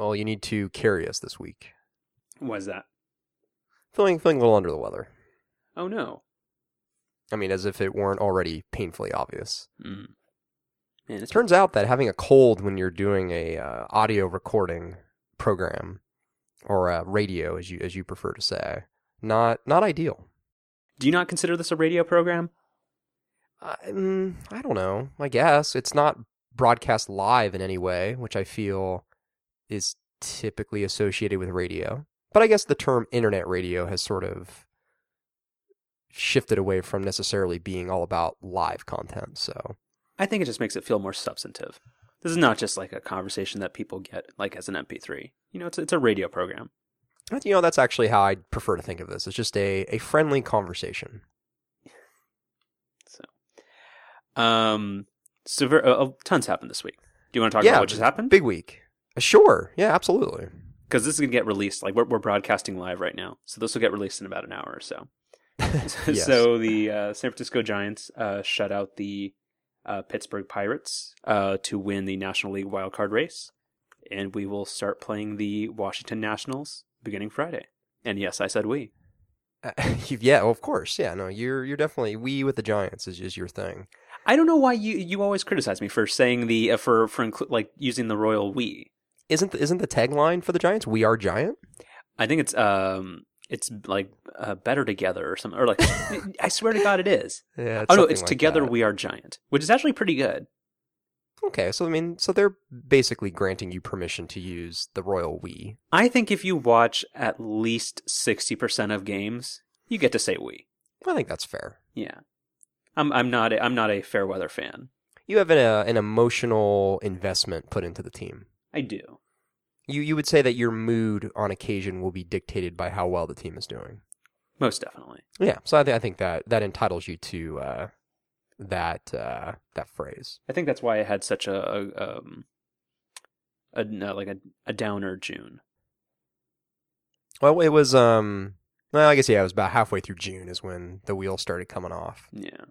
Well, you need to carry us this week. Why is that? Feeling feeling a little under the weather. Oh no. I mean, as if it weren't already painfully obvious. Mm. Man, It turns out that having a cold when you're doing a uh, audio recording program or uh, radio, as you as you prefer to say, not not ideal. Do you not consider this a radio program? I, mm, I don't know. I guess it's not broadcast live in any way, which I feel is typically associated with radio. But I guess the term internet radio has sort of shifted away from necessarily being all about live content. So I think it just makes it feel more substantive. This is not just like a conversation that people get like as an MP3. You know, it's it's a radio program. You know, that's actually how I prefer to think of this. It's just a, a friendly conversation. So, um, so ver- uh, tons happened this week. Do you want to talk Yeah, about what just happened? Big week. Sure. Yeah, absolutely. Because this is gonna get released. Like we're we're broadcasting live right now, so this will get released in about an hour or so. Yes. So the uh, San Francisco Giants uh, shut out the uh, Pittsburgh Pirates uh, to win the National League wildcard race, and we will start playing the Washington Nationals beginning Friday. And yes, I said we. Uh, yeah, well, of course. Yeah, no, you're you're definitely we with the Giants is, is your thing. I don't know why you you always criticize me for saying the uh, for for inclu- like using the royal we. Isn't the, isn't the tagline for the Giants "We are giant"? I think it's um it's like uh, better together or something or like I swear to God it is. Yeah. oh no, it's like together that. we are giant, which is actually pretty good. Okay, so I mean, so they're basically granting you permission to use the royal we. I think if you watch at least sixty percent of games, you get to say we. I think that's fair. Yeah, I'm I'm not a, I'm not a fair weather fan. You have an, uh, an emotional investment put into the team. I do. You you would say that your mood on occasion will be dictated by how well the team is doing. Most definitely. Yeah, so I, th- I think that that entitles you to uh, that uh, that phrase. I think that's why I had such a, a um a no, like a, a downer June. Well, it was um. Well, I guess yeah, it was about halfway through June is when the wheels started coming off. Yeah.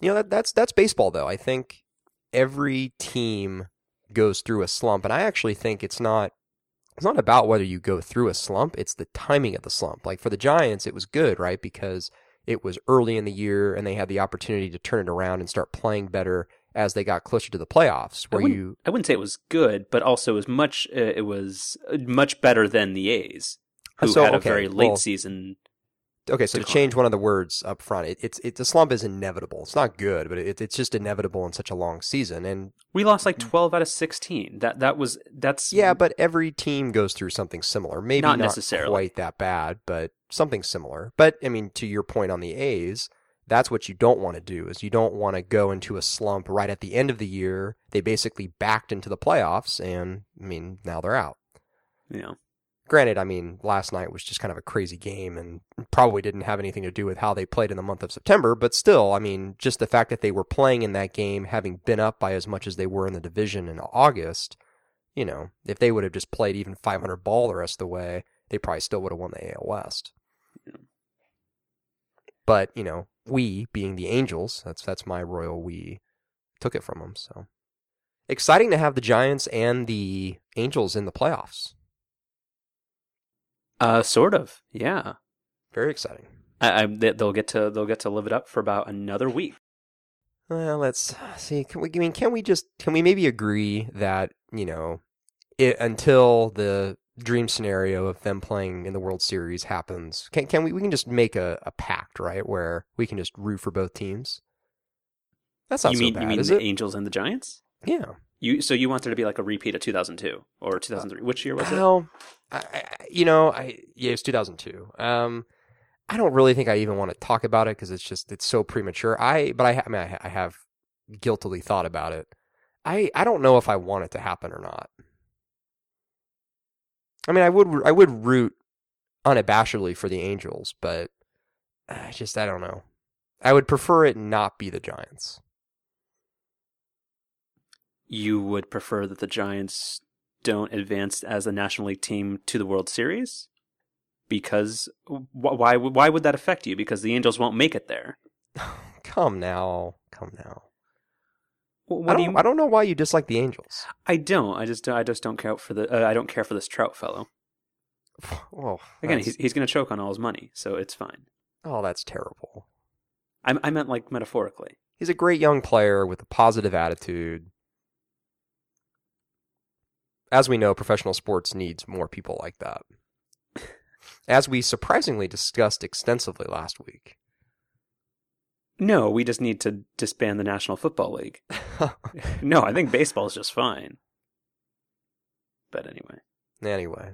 You know that that's that's baseball though. I think every team goes through a slump, and I actually think it's not it's not about whether you go through a slump. It's the timing of the slump. Like for the Giants, it was good, right? Because it was early in the year, and they had the opportunity to turn it around and start playing better as they got closer to the playoffs. Where wouldn't, you I wouldn't say it was good, but also it was much uh, it was uh, much better than the A's, who So, had a okay, very late well- season. Okay, so to change one of the words up front, it, it's it's a slump is inevitable. It's not good, but it, it's just inevitable in such a long season. And We lost like twelve out of sixteen. That that was that's Mm. yeah, but every team goes through something similar. Maybe Not not, necessarily. quite that bad, but something similar. But I mean, to your point on the A's, that's what you don't want to do. Is you don't want to go into a slump right at the end of the year. They basically backed into the playoffs, and I mean now they're out. know Granted, I mean, last night was just kind of a crazy game and probably didn't have anything to do with how they played in the month of September, but still, I mean, just the fact that they were playing in that game, having been up by as much as they were in the division in August, you know, if they would have just played even 500 ball the rest of the way, they probably still would have won the AL West. But, you know, we being the Angels, that's that's my royal we took it from them, so exciting to have the Giants and the Angels in the playoffs. Uh sort of yeah. Very exciting. I, I they- they'll get to they'll get to live it up for about another week. Well, let's see. Can we? I mean, can we just? Can we maybe agree that you know, it, until the dream scenario of them playing in the World Series happens, can can we? We can just make a, a pact, right, where we can just root for both teams. That's not you so mean bad, you mean is the it? Angels and the Giants? Yeah. You so you want there to be like a repeat of two thousand two or two thousand three? Which year was it? Well, I, I, you know, I yeah, it's 2002. Um, I don't really think I even want to talk about it because it's just it's so premature. I but I, I mean I, I have guiltily thought about it. I I don't know if I want it to happen or not. I mean, I would I would root unabashedly for the Angels, but I just I don't know. I would prefer it not be the Giants. You would prefer that the Giants don't advance as a National League team to the World Series? Because why why would that affect you? Because the Angels won't make it there. Come now, come now. I do don't, you? I don't know why you dislike the Angels. I don't. I just I just don't care for the. Uh, I don't care for this Trout fellow. Oh, Again, that's, he's he's going to choke on all his money, so it's fine. oh, that's terrible. I I meant like metaphorically. He's a great young player with a positive attitude. As we know, professional sports needs more people like that. As we surprisingly discussed extensively last week. No, we just need to disband the National Football League. no, I think baseball is just fine. But anyway, anyway.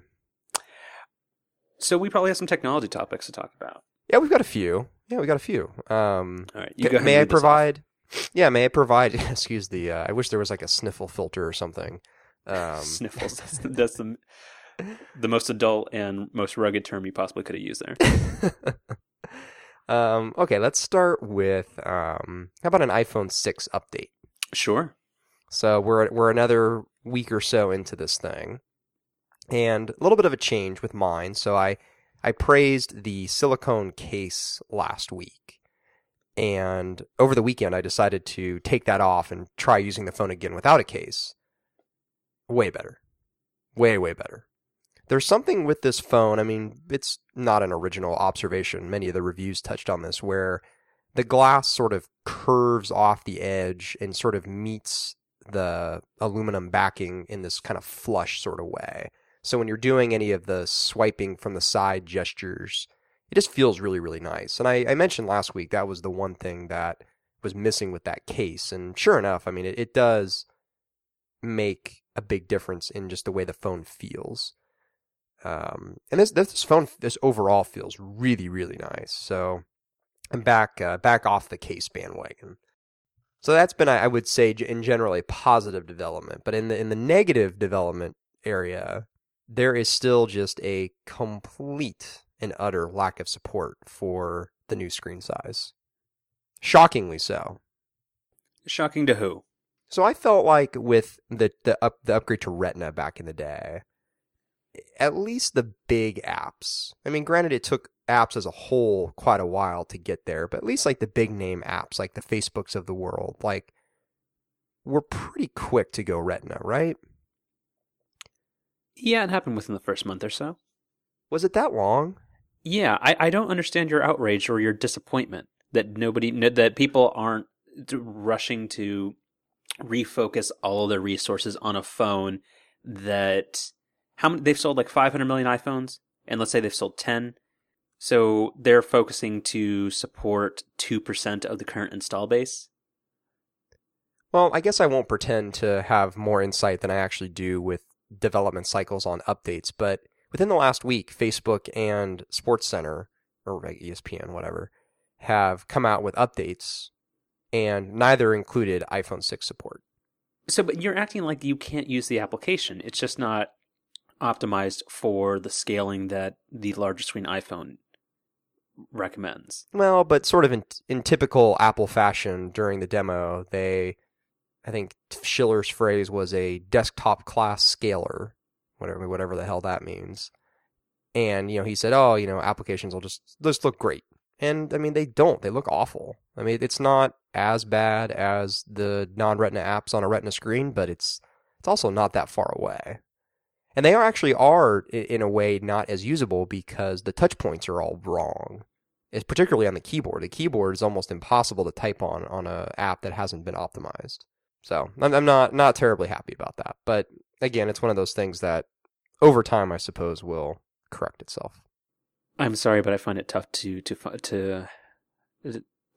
so we probably have some technology topics to talk about. Yeah, we've got a few. Yeah, we got a few. Um, All right, you may I provide? Yeah, may I provide? Excuse the. Uh, I wish there was like a sniffle filter or something. Um, sniffles? That's, the- that's the the most adult and most rugged term you possibly could have used there. um, okay, let's start with um, how about an iPhone six update? Sure. So we're we're another week or so into this thing, and a little bit of a change with mine. So I I praised the silicone case last week, and over the weekend I decided to take that off and try using the phone again without a case. Way better, way way better. There's something with this phone. I mean, it's not an original observation. Many of the reviews touched on this, where the glass sort of curves off the edge and sort of meets the aluminum backing in this kind of flush sort of way. So when you're doing any of the swiping from the side gestures, it just feels really, really nice. And I, I mentioned last week that was the one thing that was missing with that case. And sure enough, I mean, it, it does make a big difference in just the way the phone feels. Um, and this, this phone, this overall feels really, really nice. So I'm back, uh, back off the case bandwagon. So that's been, I would say, in general, a positive development. But in the in the negative development area, there is still just a complete and utter lack of support for the new screen size. Shockingly so. Shocking to who? So I felt like with the the up the upgrade to Retina back in the day, at least the big apps. I mean, granted, it took apps as a whole quite a while to get there, but at least like the big name apps, like the Facebooks of the world, like were pretty quick to go Retina, right? Yeah, it happened within the first month or so. Was it that long? Yeah, I, I don't understand your outrage or your disappointment that nobody that people aren't rushing to refocus all of their resources on a phone that how many they've sold like 500 million iPhones and let's say they've sold 10 so they're focusing to support 2% of the current install base. Well, I guess I won't pretend to have more insight than I actually do with development cycles on updates, but within the last week, Facebook and SportsCenter, or ESPN, whatever, have come out with updates, and neither included iPhone 6 support. so but you're acting like you can't use the application it's just not optimized for the scaling that the larger screen iPhone recommends Well, but sort of in, in typical Apple fashion during the demo, they, I think Schiller's phrase was a desktop class scaler, whatever whatever the hell that means. And you know, he said, "Oh, you know, applications will just just look great." And I mean, they don't. They look awful. I mean, it's not as bad as the non-Retina apps on a Retina screen, but it's it's also not that far away. And they are actually are in a way not as usable because the touch points are all wrong. It's particularly on the keyboard. The keyboard is almost impossible to type on on a app that hasn't been optimized. So I'm, I'm not not terribly happy about that. But again, it's one of those things that over time, I suppose, will correct itself. I'm sorry, but I find it tough to to to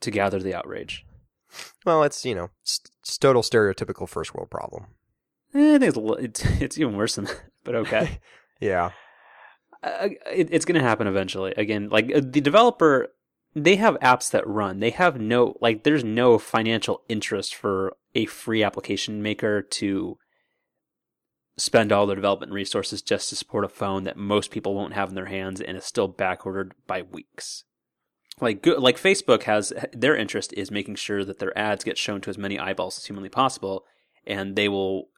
to gather the outrage. Well, it's you know, it's, total stereotypical first world problem. Eh, I think it's, a li- it's it's even worse than that, but okay. Yeah, uh, it, it's going to happen eventually. Again, like uh, the developer, they have apps that run. They have no like. There's no financial interest for a free application maker to spend all their development resources just to support a phone that most people won't have in their hands and is still backordered by weeks. Like like Facebook has their interest is making sure that their ads get shown to as many eyeballs as humanly possible, and they will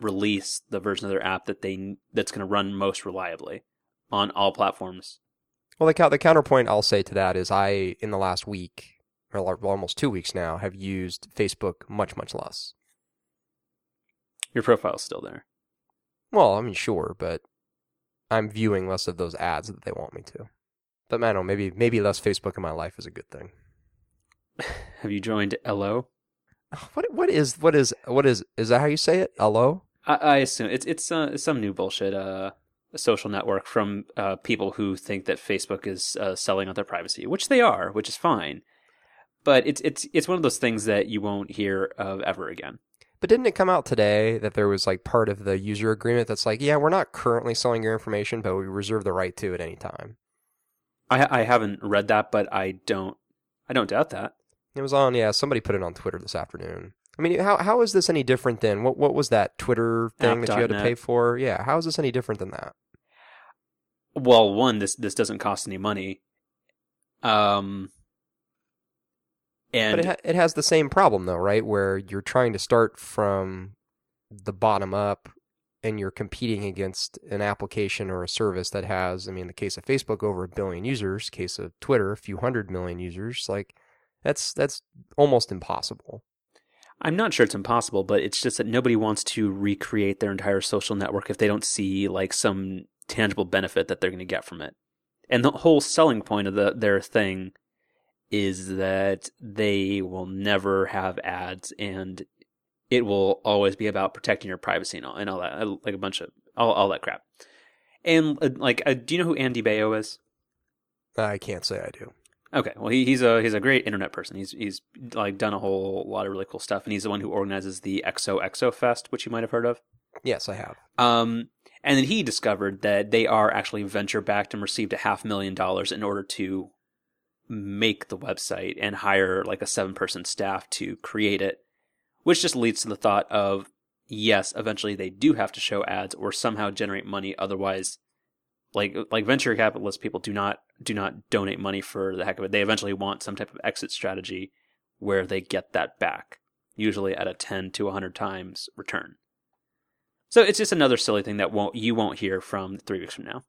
release the version of their app that they that's going to run most reliably on all platforms. Well, the, the counterpoint I'll say to that is I, in the last week, or almost two weeks now, have used Facebook much, much less. Your profile's still there. Well, I mean, sure, but I'm viewing less of those ads that they want me to. But I don't know, maybe maybe less Facebook in my life is a good thing. Have you joined Ello? What what is what is what is is that how you say it? Hello? I, I assume it's it's uh, some new bullshit. Uh, social network from uh, people who think that Facebook is uh, selling out their privacy, which they are, which is fine. But it's it's it's one of those things that you won't hear of ever again. But didn't it come out today that there was like part of the user agreement that's like, yeah, we're not currently selling your information, but we reserve the right to at any time. I I haven't read that, but I don't I don't doubt that. It was on, yeah. Somebody put it on Twitter this afternoon. I mean, how how is this any different than what what was that Twitter thing that you had to pay for? Yeah, how is this any different than that? Well, one, this this doesn't cost any money. Um, and But it ha- it has the same problem though, right? Where you're trying to start from the bottom up, and you're competing against an application or a service that has, I mean, the case of Facebook, over a billion users. Case of Twitter, a few hundred million users. Like that's that's almost impossible. I'm not sure it's impossible, but it's just that nobody wants to recreate their entire social network if they don't see like some tangible benefit that they're going to get from it. And the whole selling point of the their thing is that they will never have ads and it will always be about protecting your privacy and all, and all that like a bunch of all, all that crap. And uh, like uh, do you know who Andy Baio is? I can't say I do. Okay, well he, he's a he's a great internet person. He's he's like done a whole lot of really cool stuff, and he's the one who organizes the XOXO Fest, which you might have heard of. Yes, I have. Um, and then he discovered that they are actually venture backed and received a half million dollars in order to make the website and hire like a seven person staff to create it, which just leads to the thought of yes, eventually they do have to show ads or somehow generate money. Otherwise, like like venture capitalist people do not do not donate money for the heck of it. They eventually want some type of exit strategy where they get that back, usually at a ten to hundred times return. So it's just another silly thing that won't you won't hear from three weeks from now.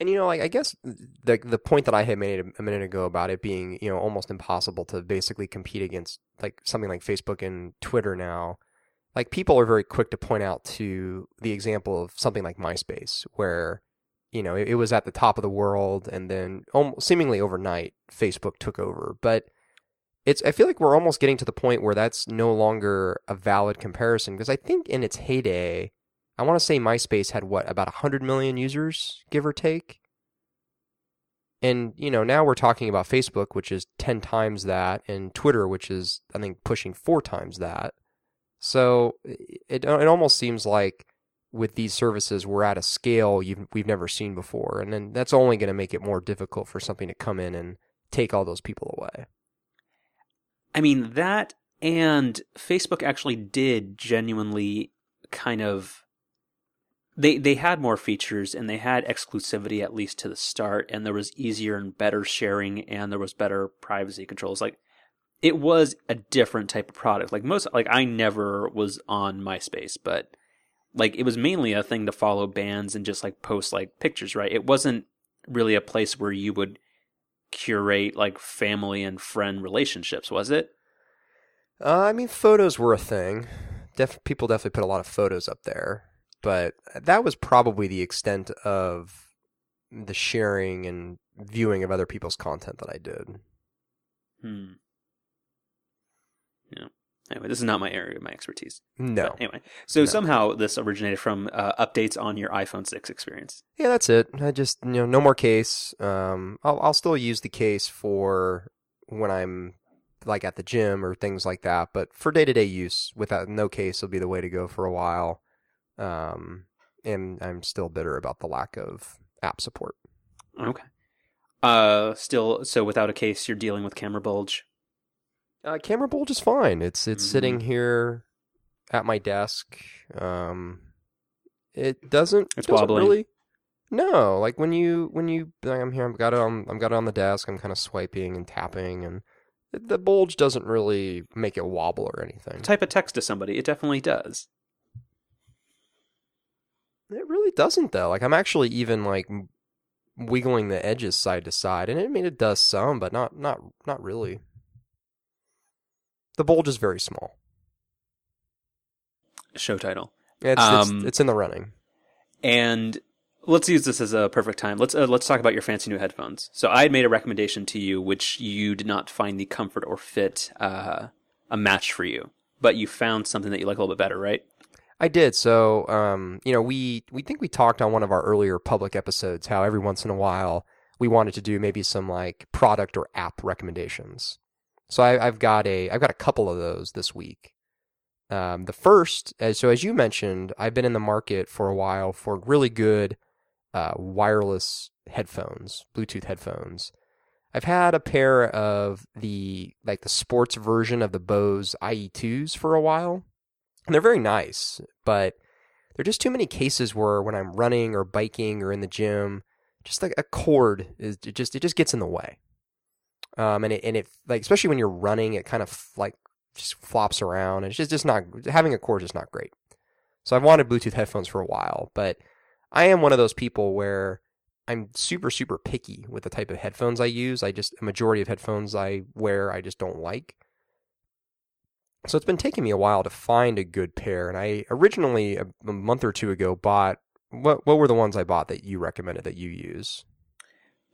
And you know, like I guess the the point that I had made a minute ago about it being you know almost impossible to basically compete against like something like Facebook and Twitter now. Like people are very quick to point out to the example of something like MySpace, where you know it, it was at the top of the world, and then almost, seemingly overnight Facebook took over. But it's I feel like we're almost getting to the point where that's no longer a valid comparison because I think in its heyday, I want to say MySpace had what about 100 million users, give or take. And you know, now we're talking about Facebook, which is 10 times that, and Twitter, which is I think pushing 4 times that. So it it almost seems like with these services we're at a scale we've never seen before, and then that's only going to make it more difficult for something to come in and take all those people away. I mean that and Facebook actually did genuinely kind of they they had more features and they had exclusivity at least to the start and there was easier and better sharing and there was better privacy controls. Like it was a different type of product. Like most like I never was on MySpace but like it was mainly a thing to follow bands and just like post like pictures right? It wasn't really a place where you would curate like family and friend relationships was it? Uh, I mean, photos were a thing. Def- people definitely put a lot of photos up there, but that was probably the extent of the sharing and viewing of other people's content that I did. Hmm. Yeah. Anyway, this is not my area of my expertise. No. But anyway, so No. somehow this originated from uh, updates on your iPhone 6 experience. Yeah, that's it. I just you know no more case. Um, I'll I'll still use the case for when I'm like at the gym or things like that, but for day to day use, without no case will be the way to go for a while. Um, and I'm still bitter about the lack of app support. Okay. Uh, still, so without a case, you're dealing with camera bulge. Uh, camera bulge is fine. It's it's Mhm. sitting here at my desk. Um, it doesn't. It's it doesn't wobbling. Really, no, like when you when you like, I'm here. I've got it on. I've got it on the desk. I'm kind of swiping and tapping, and the bulge doesn't really make it wobble or anything. Type a text to somebody. It definitely does. It really doesn't though. Like I'm actually even like wiggling the edges side to side, and I mean it does some, but not not not really. The bulge is very small. show title. It's, Um, it's it's in the running. And let's use this as a perfect time. Let's uh, let's talk about your fancy new headphones. So I had made a recommendation to you, which you did not find the comfort or fit uh, a match for you, but you found something that you like a little bit better, right? I did. So, um, you know, we we think we talked on one of our earlier public episodes how every once in a while we wanted to do maybe some like product or app recommendations. So I, I've got a I've got a couple of those this week. Um, the first, as, so as you mentioned, I've been in the market for a while for really good uh, wireless headphones, Bluetooth headphones. I've had a pair of the like the sports version of the Bose IE2s for a while. And they're very nice, but there are just too many cases where when I'm running or biking or in the gym, just like a cord is it just it just gets in the way. Um, and it and it like especially when you're running, it kind of like just flops around, and it's just just not having a cord is not great. So I've wanted Bluetooth headphones for a while, but I am one of those people where I'm super super picky with the type of headphones I use. I just a majority of headphones I wear I just don't like. So it's been taking me a while to find a good pair, and I originally a, a month or two ago bought what what were the ones I bought that you recommended that you use?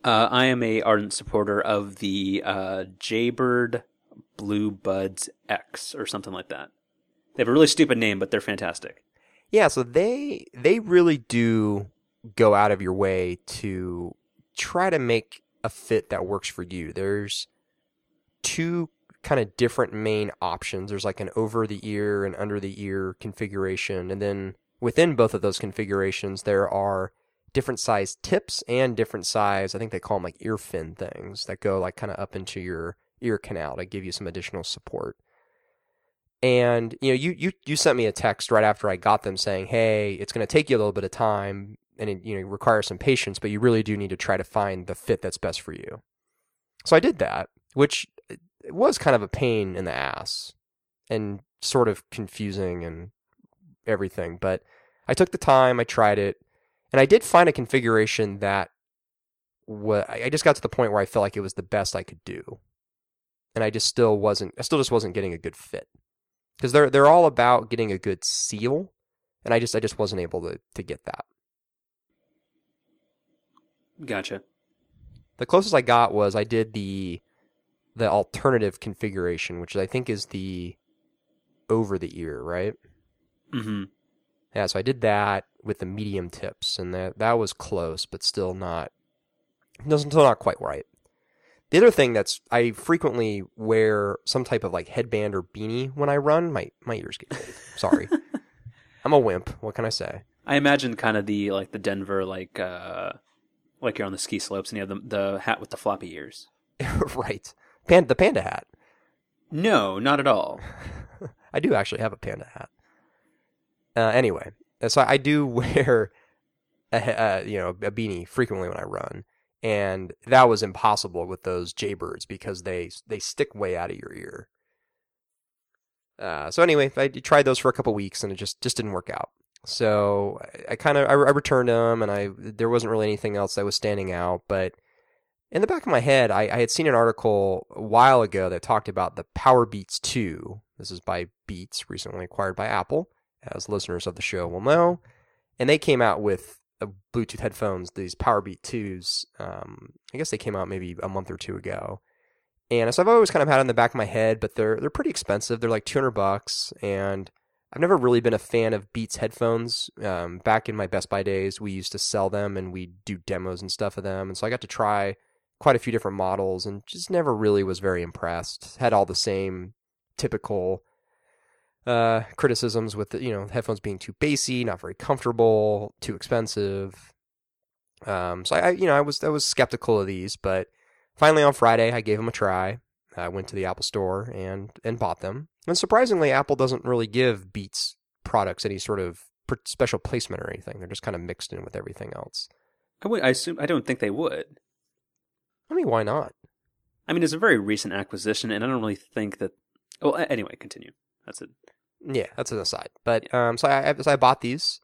Uh, I am a ardent supporter of the uh, Jaybird Blue Buds X or something like that. They have a really stupid name, but they're fantastic. Yeah, so they they really do go out of your way to try to make a fit that works for you. There's two kind of different main options. There's like an over the ear and under the ear configuration, and then within both of those configurations there are different size tips and different size, I think they call them like ear fin things that go like kind of up into your ear canal to give you some additional support. And you know, you you you sent me a text right after I got them saying, "Hey, it's going to take you a little bit of time and it, you know requires some patience, but you really do need to try to find the fit that's best for you." So I did that, which it was kind of a pain in the ass and sort of confusing and everything, but I took the time, I tried it, and I did find a configuration that wa- I just got to the point where I felt like it was the best I could do. And I just still wasn't I still just wasn't getting a good fit because they're they're all about getting a good seal, and I just I just wasn't able to to get that. Gotcha. The closest I got was I did the the alternative configuration, which I think is the over the ear, right? hmm Yeah, so I did that with the medium tips, and that that was close, but still not doesn't still not quite right. The other thing that's I frequently wear some type of like headband or beanie when I run. My my ears get cold. Sorry, I'm a wimp. What can I say? I imagine kind of the like the Denver like uh like you're on the ski slopes and you have the the hat with the floppy ears. right, panda the panda hat. No, not at all. I do actually have a panda hat. Uh, anyway, so I do wear a, he- uh, you know a beanie frequently when I run, and that was impossible with those Jaybirds because they they stick way out of your ear. Uh, so anyway, I tried those for a couple weeks and it just just didn't work out. So I, I kind of I, I returned them and I there wasn't really anything else that was standing out, but in the back of my head, I, I had seen an article a while ago that talked about the Power Beats 2. This is by Beats, recently acquired by Apple, as listeners of the show will know. And they came out with uh, Bluetooth headphones, these Power Beat 2s. Um, I guess they came out maybe a month or two ago. And so I've always kind of had it in the back of my head, but they're they're pretty expensive. They're like 200 bucks, and I've never really been a fan of Beats headphones. Um, back in my Best Buy days, we used to sell them and we'd do demos and stuff of them, and so I got to try quite a few different models and just never really was very impressed. Had all the same typical uh, criticisms with the, you know headphones being too bassy, not very comfortable, too expensive. Um, so I, you know, I was I was skeptical of these, but finally on Friday I gave them a try. I went to the Apple Store and and bought them. And surprisingly, Apple doesn't really give Beats products any sort of special placement or anything. They're just kind of mixed in with everything else. I would. I assume. I don't think they would. I mean, why not? I mean, it's a very recent acquisition, and I don't really think that. Well, anyway, continue. That's it. Yeah, that's an aside. But um, so I so I bought these,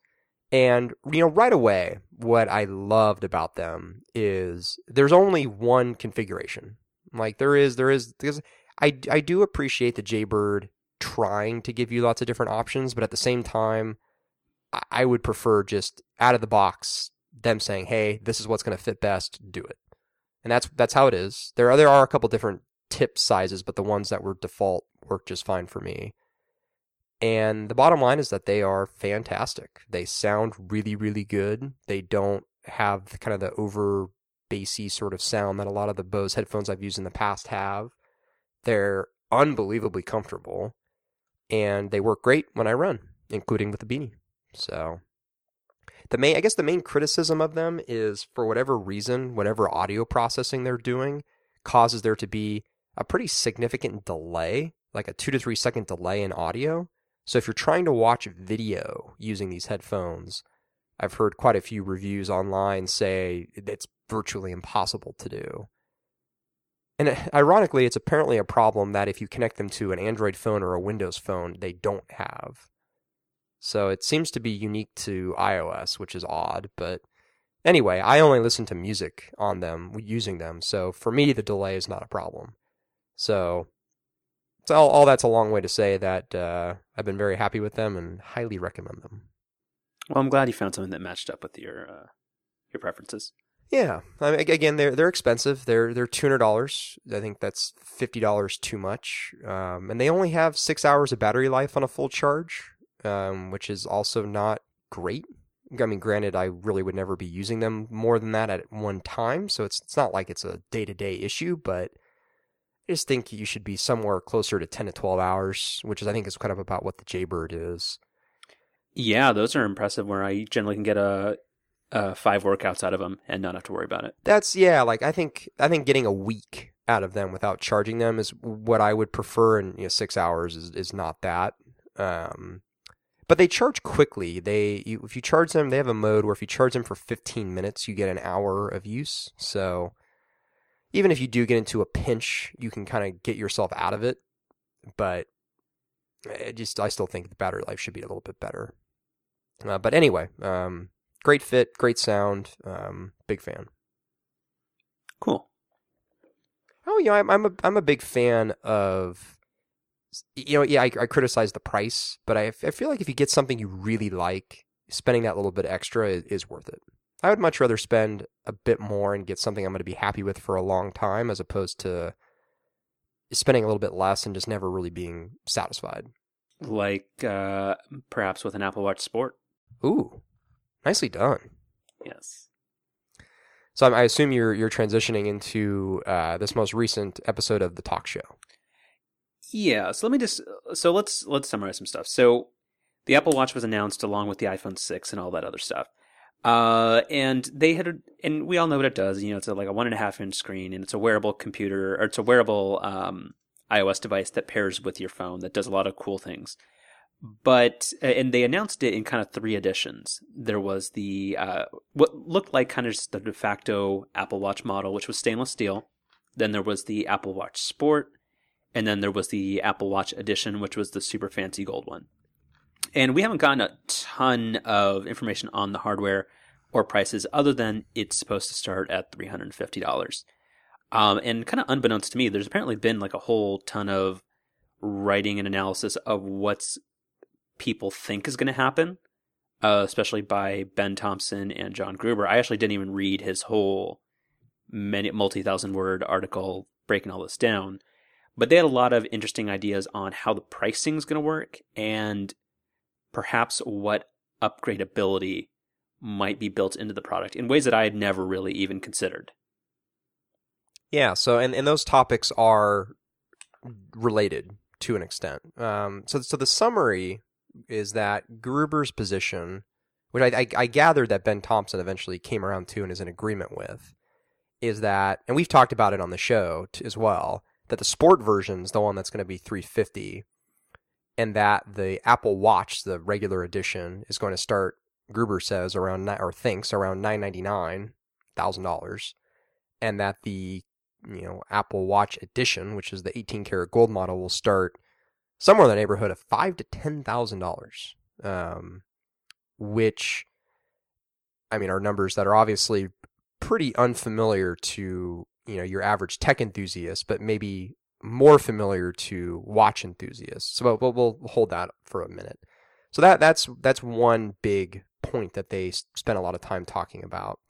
and you know right away, what I loved about them is there's only one configuration. Like there is there is because I I do appreciate the Jaybird trying to give you lots of different options, but at the same time, I- I would prefer just out of the box them saying, "Hey, this is what's going to fit best. Do it," and that's that's how it is. There are there are a couple different tip sizes, but the ones that were default work just fine for me. And the bottom line is that they are fantastic. They sound really, really good. They don't have kind of the over bassy sort of sound that a lot of the Bose headphones I've used in the past have. They're unbelievably comfortable and they work great when I run, including with the beanie. So the main I guess the main criticism of them is for whatever reason, whatever audio processing they're doing causes there to be a pretty significant delay, like a 2 to 3 second delay in audio. So if you're trying to watch video using these headphones, I've heard quite a few reviews online say it's virtually impossible to do. And uh, ironically, it's apparently a problem that if you connect them to an Android phone or a Windows phone, they don't have. So it seems to be unique to iOS, which is odd. But anyway, I only listen to music on them using them. So for me, the delay is not a problem. So, so all, all that's a long way to say that uh, I've been very happy with them and highly recommend them. Well, I'm glad you found something that matched up with your uh, your preferences. Yeah, I mean, again, they're they're expensive. They're they're two hundred dollars. I think that's fifty dollars too much. Um, and they only have six hours of battery life on a full charge, um, which is also not great. I mean, granted, I really would never be using them more than that at one time, so it's it's not like it's a day to day issue. But I just think you should be somewhere closer to ten to twelve hours, which is I think is kind of about what the Jaybird is. Yeah, those are impressive. Where I generally can get a, a five workouts out of them and not have to worry about it. That's yeah, like I think I think getting a week out of them without charging them is what I would prefer, and you know, six hours is is not that. Um, but they charge quickly. They you, if you charge them, they have a mode where if you charge them for 15 minutes, you get an hour of use. So even if you do get into a pinch, you can kind of get yourself out of it. But I just I still think the battery life should be a little bit better. Uh, but anyway, um, great fit, great sound, um, big fan. Cool. Oh, yeah, I'm I'm a I'm a big fan of. You know, yeah, I, I criticize the price, but I, I feel like if you get something you really like, spending that little bit extra is, is worth it. I would much rather spend a bit more and get something I'm going to be happy with for a long time, as opposed to spending a little bit less and just never really being satisfied. Like uh, perhaps with an Apple Watch Sport. Ooh, nicely done. Yes. So I assume you're you're transitioning into uh, this most recent episode of the talk show. Yeah. So let me just so let's let's summarize some stuff. So the Apple Watch was announced along with the iPhone six and all that other stuff. Uh, and they had, and we all know what it does. You know, it's a, like a one and a half inch screen, and it's a wearable computer, or it's a wearable um, iOS device that pairs with your phone that does a lot of cool things. But and they announced it in kind of three editions. There was the uh, what looked like kind of just the de facto Apple Watch model, which was stainless steel. Then there was the Apple Watch Sport, and then there was the Apple Watch Edition, which was the super fancy gold one. And we haven't gotten a ton of information on the hardware or prices other than it's supposed to start at $350. Um, and kind of unbeknownst to me, there's apparently been like a whole ton of writing and analysis of what's people think is going to happen, uh, especially by Ben Thompson and John Gruber. I actually didn't even read his whole many multi-thousand word article breaking all this down, but they had a lot of interesting ideas on how the pricing is going to work and perhaps what upgradability might be built into the product in ways that I had never really even considered. Yeah, so and, and those topics are related to an extent. Um, so so the summary is that Gruber's position, which I, I, I gathered that Ben Thompson eventually came around to and is in agreement with, is that, and we've talked about it on the show t- as well, that the sport version is the one that's going to be 350 and that the Apple Watch, the regular edition, is going to start. Gruber says around or thinks around nine ninety nine thousand dollars, and that the you know Apple Watch Edition, which is the eighteen karat gold model, will start somewhere in the neighborhood of five to ten thousand um, dollars, which I mean are numbers that are obviously pretty unfamiliar to you know your average tech enthusiast, but maybe more familiar to watch enthusiasts. So we'll, we'll hold that for a minute. So that that's that's one big point that they spent a lot of time talking about.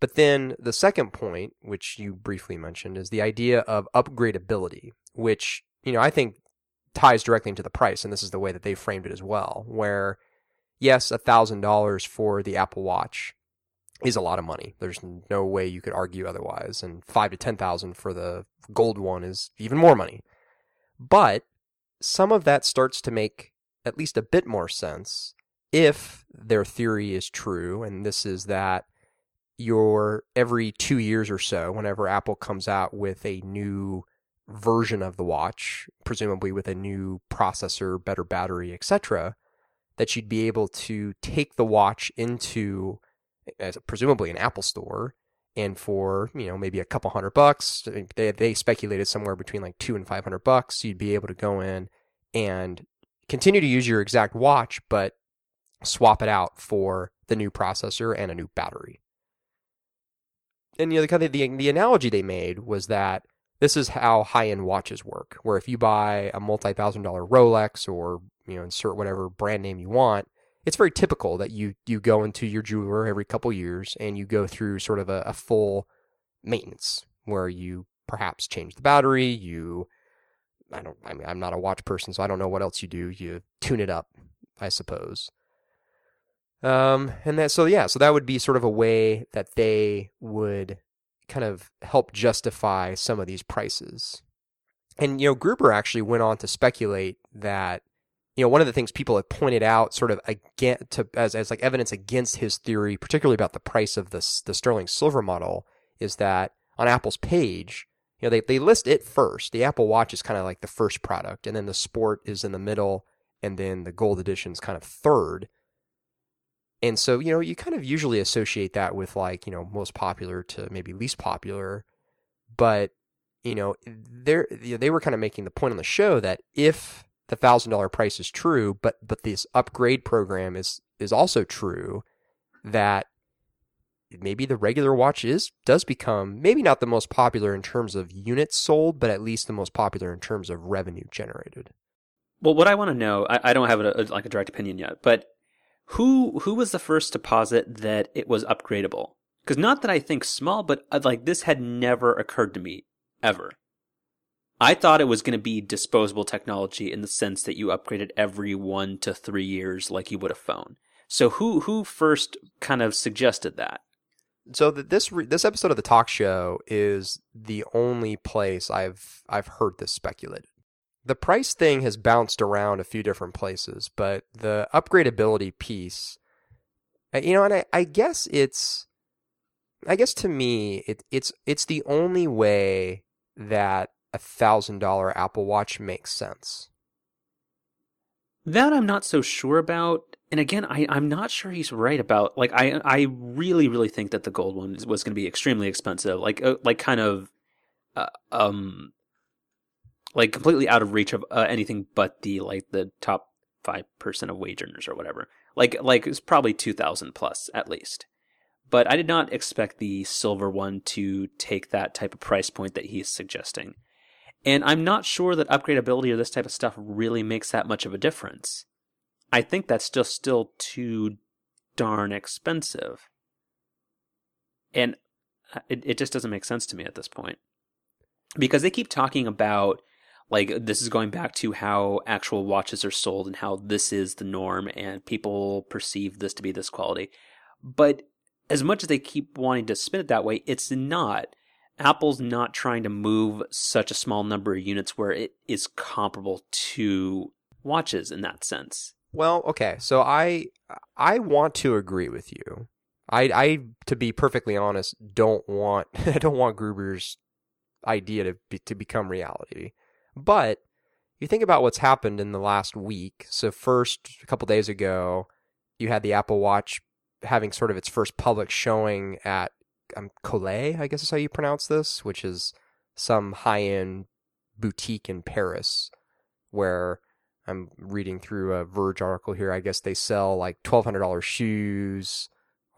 But then the second point, which you briefly mentioned, is the idea of upgradability, which you know I think ties directly into the price, and this is the way that they framed it as well. Where yes, a thousand dollars for the Apple Watch is a lot of money. There's no way you could argue otherwise, and five to ten thousand for the gold one is even more money. But some of that starts to make at least a bit more sense if their theory is true, and this is that your every two years or so, whenever Apple comes out with a new version of the watch, presumably with a new processor, better battery, etc., that you'd be able to take the watch into as presumably an Apple store and for you know maybe a couple hundred bucks they they speculated somewhere between like 2 and 500 bucks you'd be able to go in and continue to use your exact watch but swap it out for the new processor and a new battery. And you know the kind of the, the analogy they made was that this is how high-end watches work where if you buy a multi-thousand dollar Rolex or you know insert whatever brand name you want it's very typical that you you go into your jeweler every couple years and you go through sort of a, a full maintenance where you perhaps change the battery you I don't I mean I'm not a watch person so I don't know what else you do you tune it up I suppose. Um and that so yeah so that would be sort of a way that they would kind of help justify some of these prices. And you know Gruber actually went on to speculate that you know, one of the things people have pointed out sort of again to as, as like evidence against his theory, particularly about the price of the the sterling silver model, is that on Apple's page, you know, they, they list it first. The Apple Watch is kind of like the first product, and then the Sport is in the middle, and then the Gold Edition is kind of third. And so, you know, you kind of usually associate that with like, you know, most popular to maybe least popular. But, you know, they they were kind of making the point on the show that if the thousand dollar price is true, but but this upgrade program is is also true that maybe the regular watch is does become maybe not the most popular in terms of units sold, but at least the most popular in terms of revenue generated. Well, what I want to know, I, I don't have a, a, like a direct opinion yet, but who who was the first to posit that it was upgradable? Because not that I think small, but uh, like this had never occurred to me ever. I thought it was going to be disposable technology in the sense that you upgraded every one to three years like you would a phone. So who who first kind of suggested that? So this re- this episode of the talk show is the only place I've I've heard this speculated. The price thing has bounced around a few different places, but the upgradability piece, uh, you know, and I, I guess it's, I guess to me, it, it's it's the only way that a thousand dollar Apple Watch makes sense. That I'm not so sure about. And again, I, I'm not sure he's right about like I I really really think that the gold one was going to be extremely expensive, like uh, like kind of uh, um like completely out of reach of uh, anything but the like the top five percent of wage earners or whatever. Like like it's probably two thousand plus at least. But I did not expect the silver one to take that type of price point that he's suggesting. And I'm not sure that upgradability or this type of stuff really makes that much of a difference. I think that's just still too darn expensive. And uh, it, it just doesn't make sense to me at this point. Because they keep talking about, like, this is going back to how actual watches are sold and how this is the norm and people perceive this to be this quality. But as much as they keep wanting to spin it that way, it's not Apple's not trying to move such a small number of units where it is comparable to watches in that sense. Well, okay. So I I want to agree with you. I I to be perfectly honest don't want I don't want Gruber's idea to be, to become reality. But you think about what's happened in the last week. So first a couple days ago, you had the Apple Watch having sort of its first public showing at um, Colette, I guess is how you pronounce this, which is some high end boutique in Paris where I'm reading through a Verge article here. I guess they sell like $1,200 shoes,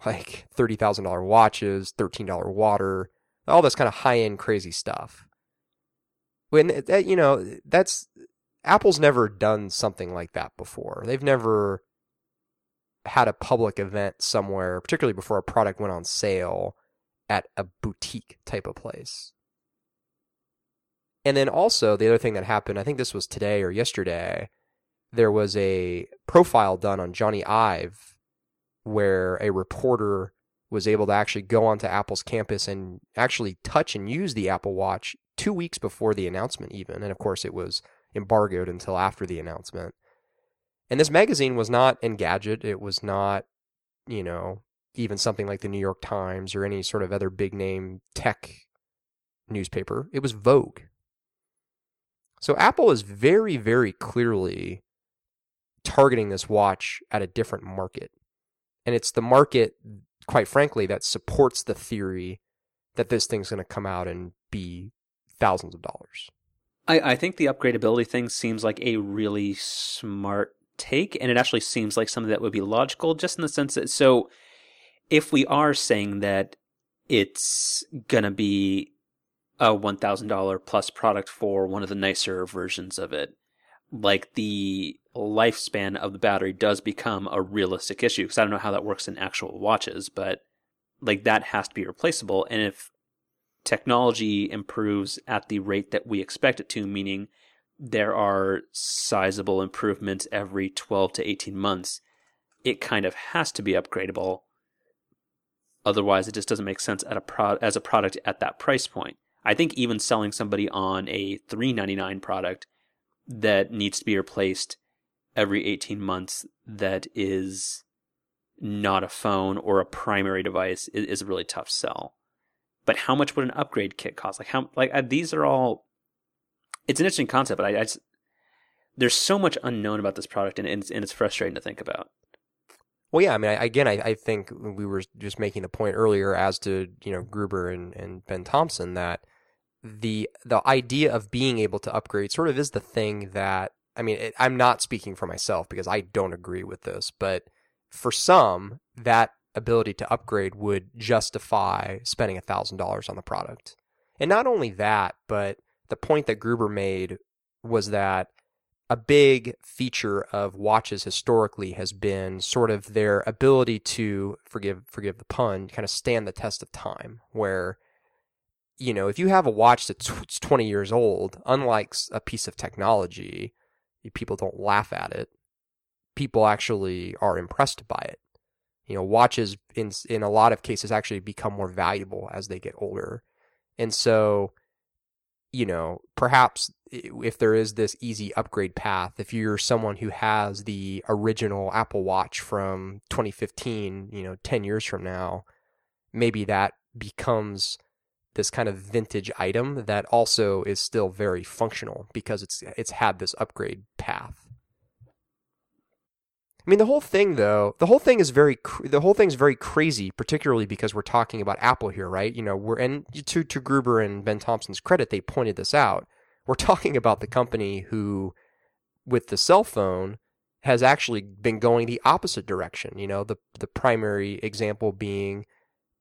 like $30,000 watches, $13 water, all this kind of high end crazy stuff. when that you know that's Apple's never done something like that before. They've never had a public event somewhere, particularly before a product went on sale at a boutique type of place. And then also the other thing that happened, I think this was today or yesterday, there was a profile done on Jony Ive where a reporter was able to actually go onto Apple's campus and actually touch and use the Apple Watch two weeks before the announcement, even. And of course, it was embargoed until after the announcement. And this magazine was not Engadget. It was not, you know, even something like the New York Times or any sort of other big name tech newspaper. It was Vogue. So Apple is very, very clearly targeting this watch at a different market. And it's the market, quite frankly, that supports the theory that this thing's going to come out and be thousands of dollars. I, I think the upgradability thing seems like a really smart take, and it actually seems like something that would be logical, just in the sense that so if we are saying that it's gonna be a one thousand dollar plus product for one of the nicer versions of it, like the lifespan of the battery does become a realistic issue because I don't know how that works in actual watches, but like that has to be replaceable. And if technology improves at the rate that we expect it to, meaning there are sizable improvements every 12 to 18 months, it kind of has to be upgradable. Otherwise, it just doesn't make sense a pro- as a product at that price point. I think even selling somebody on a 399 product that needs to be replaced every 18 months that is not a phone or a primary device is, is a really tough sell. But how much would an upgrade kit cost? Like how like uh, these are all. It's an interesting concept, but I, I just, there's so much unknown about this product, and, and, it's, and it's frustrating to think about. Well, yeah, I mean, I, again, I, I think we were just making a point earlier as to you know Gruber and, and Ben Thompson that the the idea of being able to upgrade sort of is the thing that I mean, it, I'm not speaking for myself because I don't agree with this, but for some, that ability to upgrade would justify spending $1,000 on the product. And not only that, but the point that Gruber made was that a big feature of watches historically has been sort of their ability to forgive forgive the pun, kind of stand the test of time where you know, if you have a watch that's 20 years old, unlike a piece of technology, people don't laugh at it. People actually are impressed by it you know, watches in in a lot of cases actually become more valuable as they get older. And so, you know, perhaps if there is this easy upgrade path, if you're someone who has the original Apple Watch from 2015, you know, 10 years from now, maybe that becomes this kind of vintage item that also is still very functional because it's it's had this upgrade path. I mean, the whole thing, though, the whole thing is very, the whole thing's very crazy, particularly because we're talking about Apple here, right? You know, we're, and to, to Gruber and Ben Thompson's credit, they pointed this out. We're talking about the company who, with the cell phone, has actually been going the opposite direction. You know, the, the primary example being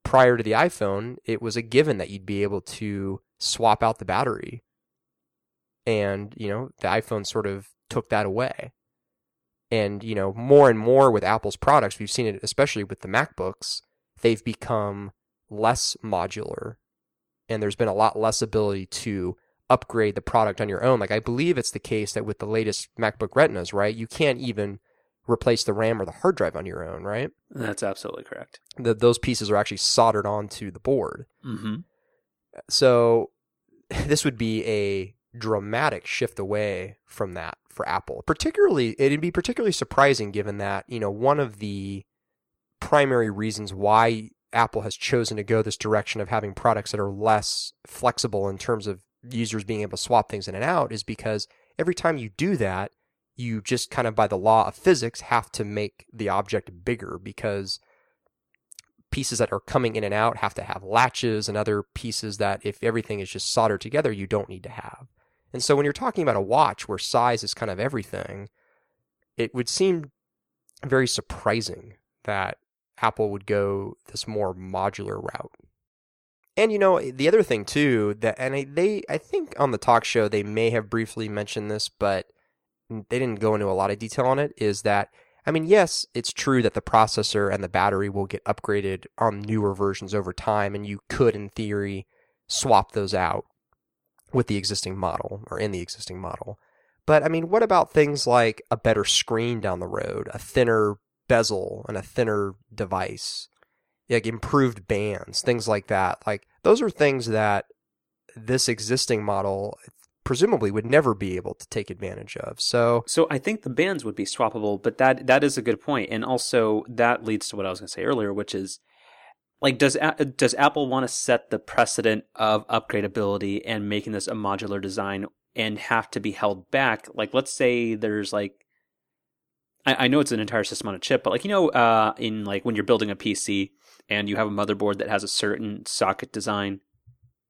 prior to the iPhone, it was a given that you'd be able to swap out the battery. And, you know, the iPhone sort of took that away. And, you know, more and more with Apple's products, we've seen it especially with the MacBooks, they've become less modular and there's been a lot less ability to upgrade the product on your own. Like I believe it's the case that with the latest MacBook Retinas, right? You can't even replace the RAM or the hard drive on your own, right? That's absolutely correct. The, those pieces are actually soldered onto the board. Mm-hmm. So this would be a dramatic shift away from that for Apple. Particularly, it'd be particularly surprising given that, you know, one of the primary reasons why Apple has chosen to go this direction of having products that are less flexible in terms of users being able to swap things in and out is because every time you do that, you just kind of by the law of physics have to make the object bigger because pieces that are coming in and out have to have latches and other pieces that if everything is just soldered together you don't need to have. And so when you're talking about a watch where size is kind of everything, it would seem very surprising that Apple would go this more modular route. And you know the other thing too that and I, they I think on the talk show they may have briefly mentioned this, but they didn't go into a lot of detail on it. Is that I mean yes, it's true that the processor and the battery will get upgraded on newer versions over time, and you could in theory swap those out with the existing model or in the existing model. But I mean, what about things like a better screen down the road, a thinner bezel, and a thinner device? Like improved bands, things like that. Like those are things that this existing model presumably would never be able to take advantage of. So So I think the bands would be swappable, but that that is a good point. And also that leads to what I was going to say earlier, which is like does does Apple want to set the precedent of upgradability and making this a modular design and have to be held back? Like let's say there's like I, know it's an entire system on a chip, but like you know, uh, in like when you're building a PC and you have a motherboard that has a certain socket design,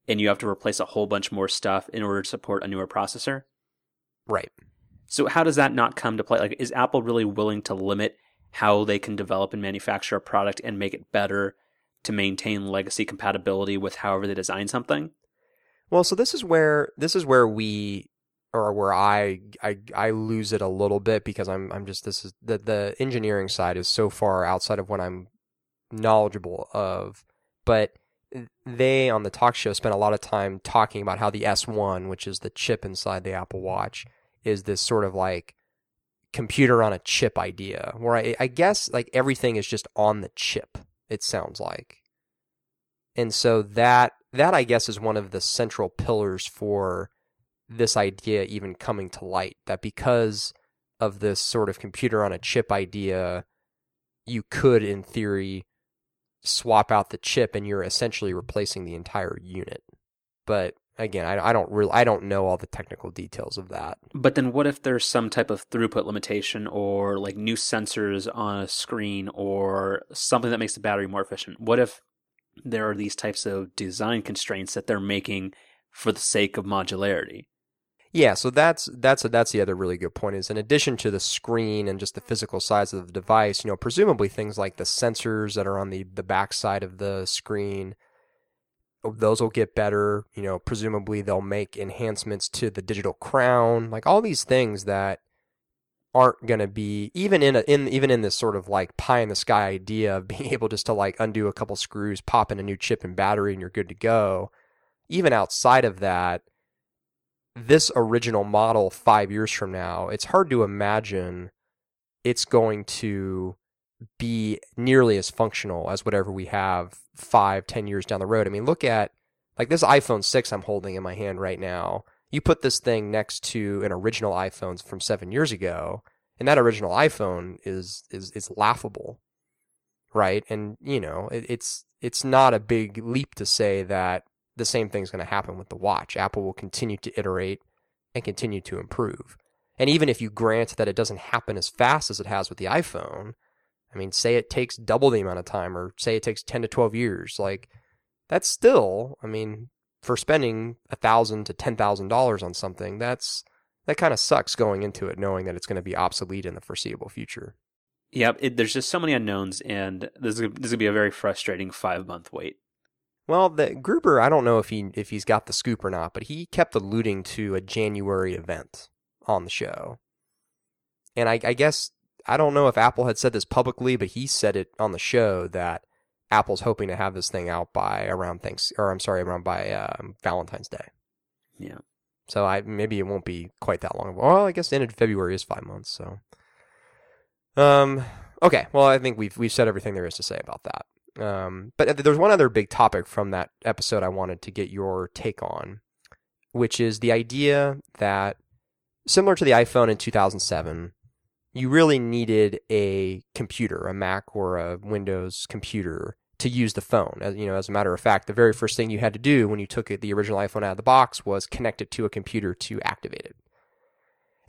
and you have to replace a whole bunch more stuff in order to support a newer processor. Right. So how does that not come to play? Like, is Apple really willing to limit how they can develop and manufacture a product and make it better to maintain legacy compatibility with however they design something? Well, so this is where this is where we or where I I I lose it a little bit because I'm I'm just this is the the engineering side is so far outside of what I'm knowledgeable of, but they on the talk show spent a lot of time talking about how the S1, which is the chip inside the Apple Watch, is this sort of like computer on a chip idea where I, I guess like everything is just on the chip. It sounds like, and so that that I guess is one of the central pillars for this idea even coming to light that because of this sort of computer on a chip idea, you could, in theory, swap out the chip and you're essentially replacing the entire unit. But again, I, I don't really, I don't know all the technical details of that. But then, what if there's some type of throughput limitation, or like new sensors on a screen, or something that makes the battery more efficient? What if there are these types of design constraints that they're making for the sake of modularity? Yeah, so that's that's that's the other really good point is in addition to the screen and just the physical size of the device, you know, presumably things like the sensors that are on the the back side of the screen those will get better, you know, presumably they'll make enhancements to the digital crown, like all these things that aren't going to be even in a, in even in this sort of like pie in the sky idea of being able just to like undo a couple screws, pop in a new chip and battery and you're good to go. Even outside of that, this original model five years from now, it's hard to imagine it's going to be nearly as functional as whatever we have five, ten years down the road. I mean, look at like this iPhone 6 I'm holding in my hand right now. You put this thing next to an original iPhone from seven years ago, and that original iPhone is is is laughable, right? And you know, it, it's it's not a big leap to say that the same thing's going to happen with the watch. Apple will continue to iterate and continue to improve. And even if you grant that it doesn't happen as fast as it has with the iPhone, I mean, say it takes double the amount of time, or say it takes 10 to 12 years, like that's still, I mean, for spending a thousand to ten thousand dollars on something, that's that kind of sucks going into it, knowing that it's going to be obsolete in the foreseeable future. Yep, it, there's just so many unknowns, and this is, this is going to be a very frustrating five month wait. Well, the Gruber, I don't know if he if he's got the scoop or not, but he kept alluding to a January event on the show, and I, I guess I don't know if Apple had said this publicly, but he said it on the show that Apple's hoping to have this thing out by around thanks or I'm sorry, around by um, Valentine's Day. Yeah. So I maybe it won't be quite that long. Well, I guess the end of February is five months. So, um, okay. Well, I think we've we've said everything there is to say about that. Um, but there's one other big topic from that episode I wanted to get your take on, which is the idea that similar to the iPhone in 2007, you really needed a computer, a Mac or a Windows computer to use the phone. As, you know, as a matter of fact, the very first thing you had to do when you took the original iPhone out of the box was connect it to a computer to activate it.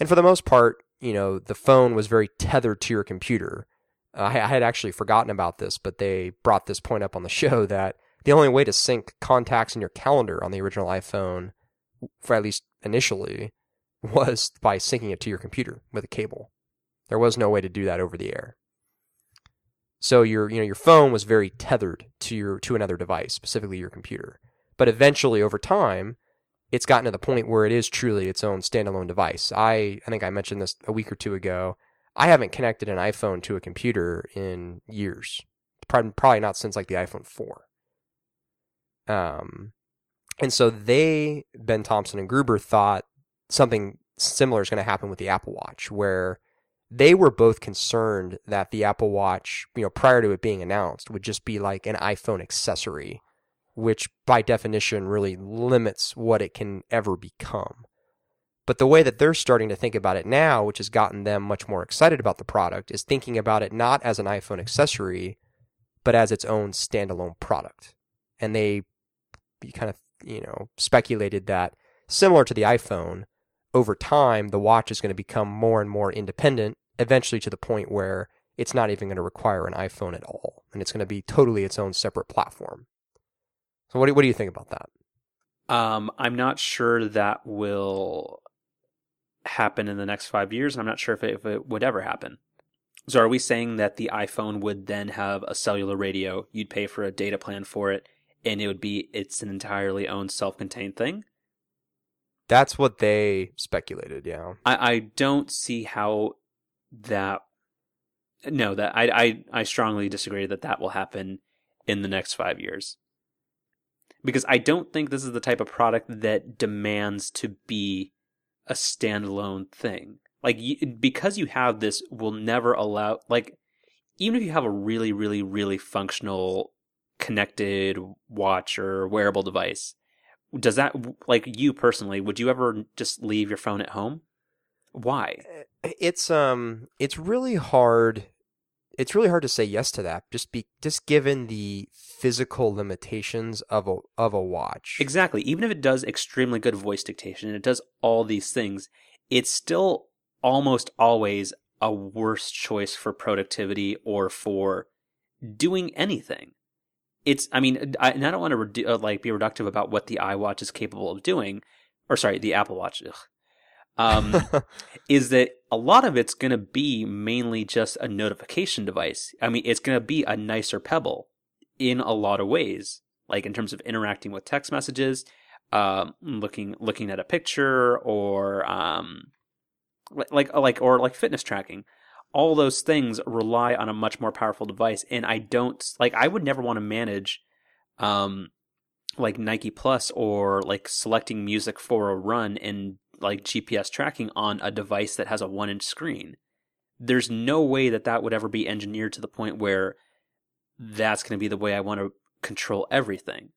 And for the most part, you know, the phone was very tethered to your computer. I, I had actually forgotten about this, but they brought this point up on the show that the only way to sync contacts in your calendar on the original iPhone, for at least initially, was by syncing it to your computer with a cable. There was no way to do that over the air. So your you know your phone was very tethered to your to another device, specifically your computer. But eventually, over time, it's gotten to the point where it is truly its own standalone device. I I think I mentioned this a week or two ago. I haven't connected an iPhone to a computer in years. Probably not since like the iPhone 4. Um, and so they, Ben Thompson and Gruber, thought something similar is going to happen with the Apple Watch, where they were both concerned that the Apple Watch, you know, prior to it being announced, would just be like an iPhone accessory, which by definition really limits what it can ever become. But the way that they're starting to think about it now, which has gotten them much more excited about the product, is thinking about it not as an iPhone accessory, but as its own standalone product. And they kind of, you know, speculated that similar to the iPhone, over time, the watch is going to become more and more independent, eventually to the point where it's not even going to require an iPhone at all. And it's going to be totally its own separate platform. So, what do, what do you think about that? Um, I'm not sure that will happen in the next five years. I'm not sure if it, if it would ever happen. So, are we saying that the iPhone would then have a cellular radio? You'd pay for a data plan for it, and it would be it's an entirely own self-contained thing. That's what they speculated. Yeah, I, I don't see how that. No, that I, I I strongly disagree that that will happen in the next five years. Because I don't think this is the type of product that demands to be a standalone thing. Like because you have this, will never allow like even if you have a really really really functional connected watch or wearable device does that like you personally would you ever just leave your phone at home why eh, it's um it's really hard it's really hard to say yes to that just be just given the physical limitations of a of a watch. Exactly. Even if it does extremely good voice dictation and it does all these things it's still almost always a worse choice for productivity or for doing anything. It's i mean I, and i don't want to redu- uh, like be reductive about what the iwatch is capable of doing or sorry the apple watch um, is that a lot of it's going to be mainly just a notification device. I mean it's going to be a nicer pebble in a lot of ways like in terms of interacting with text messages um, looking looking at a picture or um, like like or like fitness tracking. All those things rely on a much more powerful device and i don't like i would never want to manage um like nike plus or like selecting music for a run and like gps tracking on a device that has a one inch screen there's no way that that would ever be engineered to the point where that's going to be the way i want to control everything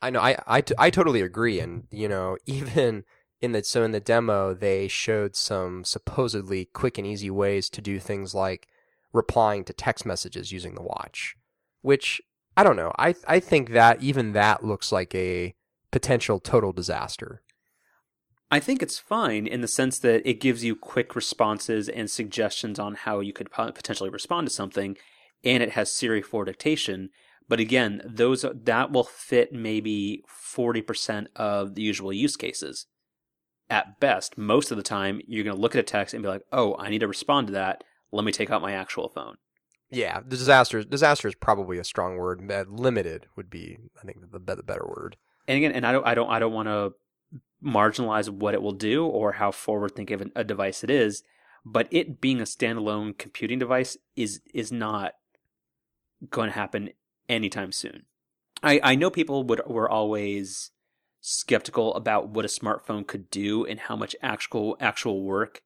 i know I, I, I totally agree and you know even in the so in the demo they showed some supposedly quick and easy ways to do things like replying to text messages using the watch, which I don't know. I I think that even that looks like a potential total disaster. I think it's fine in the sense that it gives you quick responses and suggestions on how you could potentially respond to something, and it has Siri for dictation. But again, those that will fit maybe forty percent of the usual use cases at best, most of the time, you're going to look at a text and be like, "Oh, I need to respond to that. Let me take out my actual phone." Yeah, the disaster disaster is probably a strong word. But limited would be, I think, the, the better word. And again, and I don't, I don't, I don't want to marginalize what it will do or how forward thinking a device it is, but it being a standalone computing device is is not going to happen anytime soon. I I know people would were always skeptical about what a smartphone could do and how much actual actual work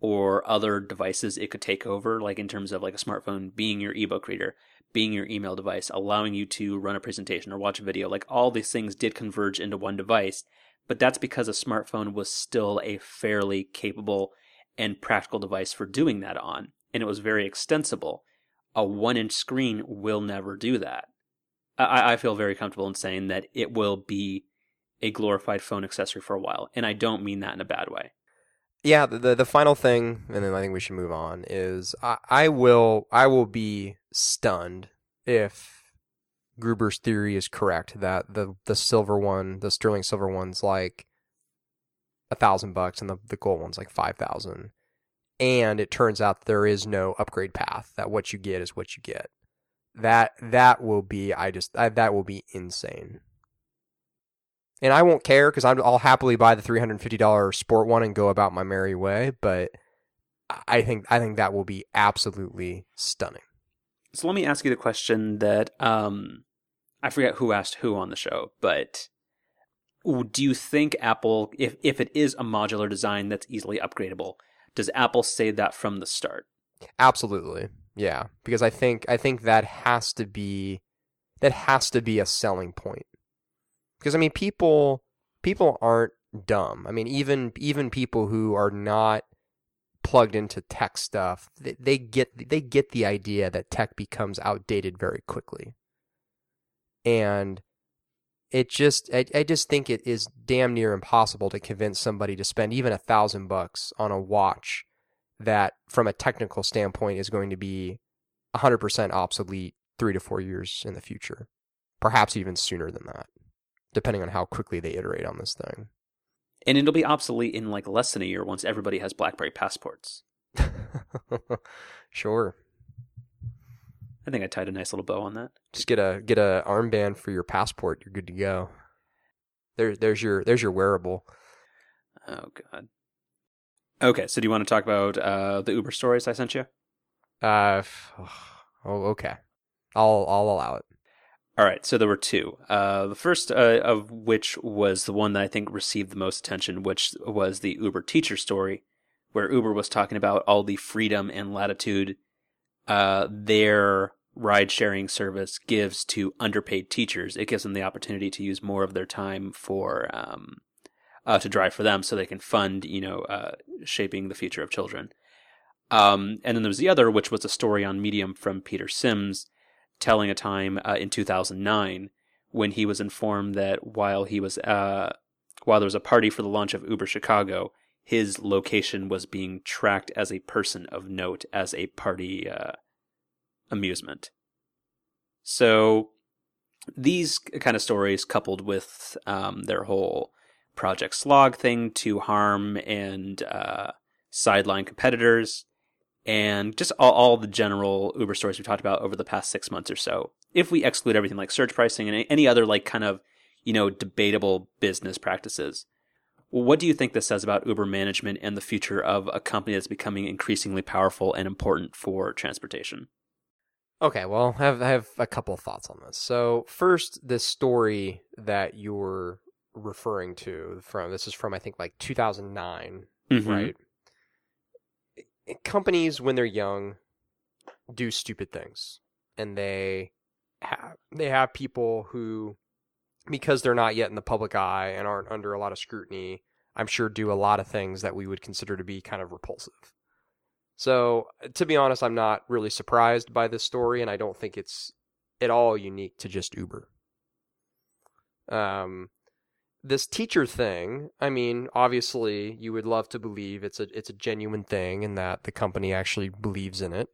or other devices it could take over like in terms of like a smartphone being your ebook reader being your email device allowing you to run a presentation or watch a video like all these things did converge into one device but that's because a smartphone was still a fairly capable and practical device for doing that on and it was very extensible a one inch screen will never do that I, I feel very comfortable in saying that it will be a glorified phone accessory for a while, and I don't mean that in a bad way. Yeah, the, the, the final thing, and then I think we should move on. Is I, I will I will be stunned if Gruber's theory is correct that the the silver one, the sterling silver one's like a thousand bucks, and the the gold one's like five thousand. and it turns out there is no upgrade path. That what you get is what you get. That that will be I just I, that will be insane. And I won't care because I'll happily buy the three hundred fifty dollar sport one and go about my merry way. But I think I think that will be absolutely stunning. So let me ask you the question that um, I forget who asked who on the show, but do you think Apple, if if it is a modular design that's easily upgradable, does Apple say that from the start? Absolutely, yeah. Because I think I think that has to be that has to be a selling point. Because I mean, people people aren't dumb. I mean, even even people who are not plugged into tech stuff, they, they get they get the idea that tech becomes outdated very quickly. And it just I, I just think it is damn near impossible to convince somebody to spend even a thousand bucks on a watch that from a technical standpoint is going to be 100% obsolete three to four years in the future perhaps even sooner than that depending on how quickly they iterate on this thing and it'll be obsolete in like less than a year once everybody has BlackBerry passports. sure. I think I tied a nice little bow on that. Just get a get a armband for your passport. You're good to go. There, there's your there's your wearable. Oh god. Okay, so do you want to talk about uh, the Uber stories I sent you? Uh, oh, okay. I'll I'll allow it. All right, so there were two. Uh, the first uh, of which was the one that I think received the most attention, which was the Uber teacher story, where Uber was talking about all the freedom and latitude uh, their ride sharing service gives to underpaid teachers. It gives them the opportunity to use more of their time for um, uh, to drive for them, so they can fund, you know, uh, shaping the future of children. Um, and then there was the other, which was a story on Medium from Peter Sims telling a time uh, in 2009 when he was informed that while he was uh, while there was a party for the launch of Uber Chicago, his location was being tracked as a person of note as a party uh, amusement. So these kind of stories, coupled with um, their whole Project Slog thing to harm and uh, sideline competitors, and just all, all the general Uber stories we've talked about over the past six months or so. If we exclude everything like surge pricing and any other like kind of you know debatable business practices, what do you think this says about Uber management and the future of a company that's becoming increasingly powerful and important for transportation? Okay, well, I have, I have a couple thoughts on this. So, first, this story that you're referring to from this is from I think like 2009, mm-hmm. right? companies when they're young do stupid things and they have they have people who because they're not yet in the public eye and aren't under a lot of scrutiny i'm sure do a lot of things that we would consider to be kind of repulsive so to be honest i'm not really surprised by this story and i don't think it's at all unique to just uber um this teacher thing, I mean, obviously you would love to believe it's a it's a genuine thing and that the company actually believes in it.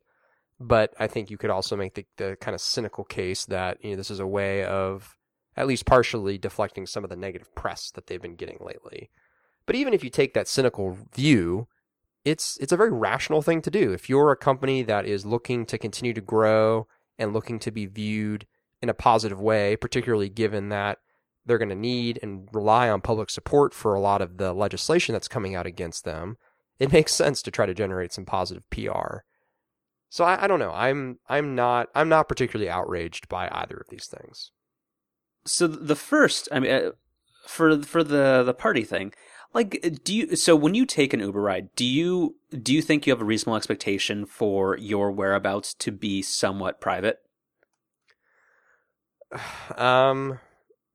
But I think you could also make the, the kind of cynical case that you know this is a way of at least partially deflecting some of the negative press that they've been getting lately. But even if you take that cynical view, it's it's a very rational thing to do. If you're a company that is looking to continue to grow and looking to be viewed in a positive way, particularly given that they're going to need and rely on public support for a lot of the legislation that's coming out against them, it makes sense to try to generate some positive PR. So I, I don't know. I'm I'm not I'm not particularly outraged by either of these things. So the first, I mean, uh, for for the the party thing, like, do you? So when you take an Uber ride, do you do you think you have a reasonable expectation for your whereabouts to be somewhat private? Um,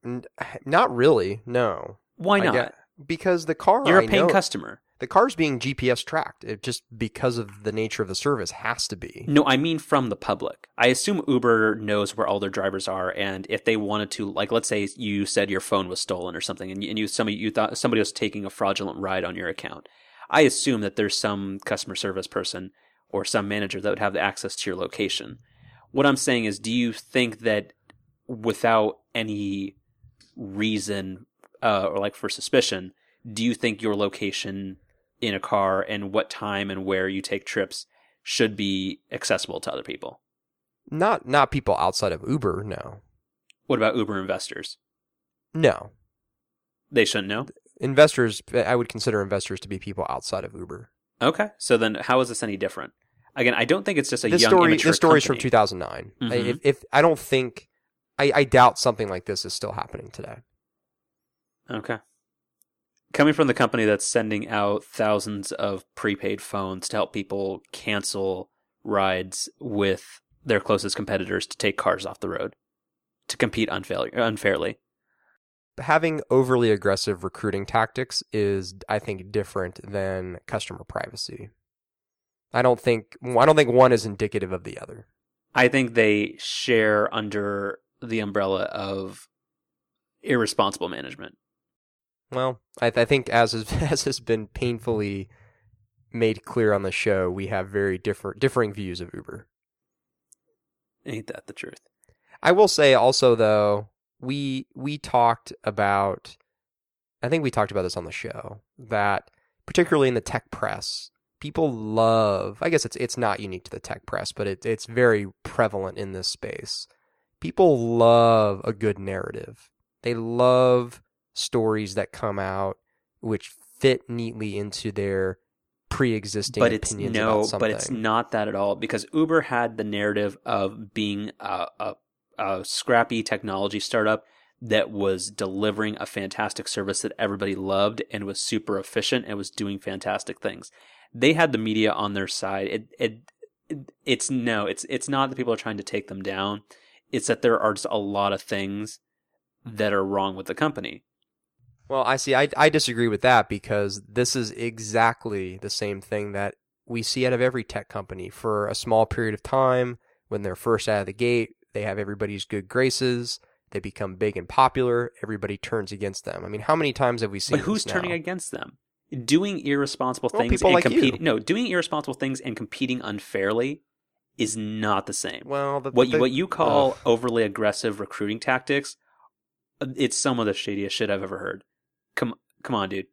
not really. No. Why not? Because the car. You're a paying know, customer. The car's being GPS tracked. It just because of the nature of the service has to be. No, I mean from the public. I assume Uber knows where all their drivers are, and if they wanted to, like, let's say you said your phone was stolen or something, and you, and you somebody you thought somebody was taking a fraudulent ride on your account. I assume that there's some customer service person or some manager that would have the access to your location. What I'm saying is, do you think that without any reason uh, or like for suspicion, do you think your location in a car and what time and where you take trips should be accessible to other people. Not not people outside of Uber, no. What about Uber investors? No. They shouldn't know. Investors I would consider investors to be people outside of Uber. Okay, so then how is this any different? Again, I don't think it's just a This young story this story's from 2009. I- Mhm. If, if I don't think I, I doubt something like this is still happening today. Okay. Coming from the company that's sending out thousands of prepaid phones to help people cancel rides with their closest competitors to take cars off the road to compete unfairly. having overly aggressive recruiting tactics is i think different than customer privacy i don't think i don't think one is indicative of the other I think they share under the umbrella of irresponsible management. Well i, I think as has, as has been painfully made clear on the show we have very different differing views of uber. Ain't that the truth? i will say also though we we talked about i think we talked about this on the show that particularly in the tech press people love i guess it's it's not unique to the tech press but it, it's very prevalent in this space. People love a good narrative. They love stories that come out which fit neatly into their pre-existing but it's opinions no, about something but it's not that at all because Uber had the narrative of being a, a, a scrappy technology startup that was delivering a fantastic service that everybody loved and was super efficient and was doing fantastic things. They had the media on their side. It, it, it it's no, it's it's not that people are trying to take them down. It's that there are just a lot of things that are wrong with the company. Well, I see. I, I disagree with that because this is exactly the same thing that we see out of every tech company. For a small period of time, when they're first out of the gate, they have everybody's good graces. They become big and popular. Everybody turns against them. I mean, how many times have we seen? But who's turning against them? Doing irresponsible Well, things and like competing. No, doing irresponsible things and competing unfairly is not the same. Well, the, what the, you, what you call ugh. overly aggressive recruiting tactics, uh, it's some of the shadiest shit I've ever heard. Come come on, dude.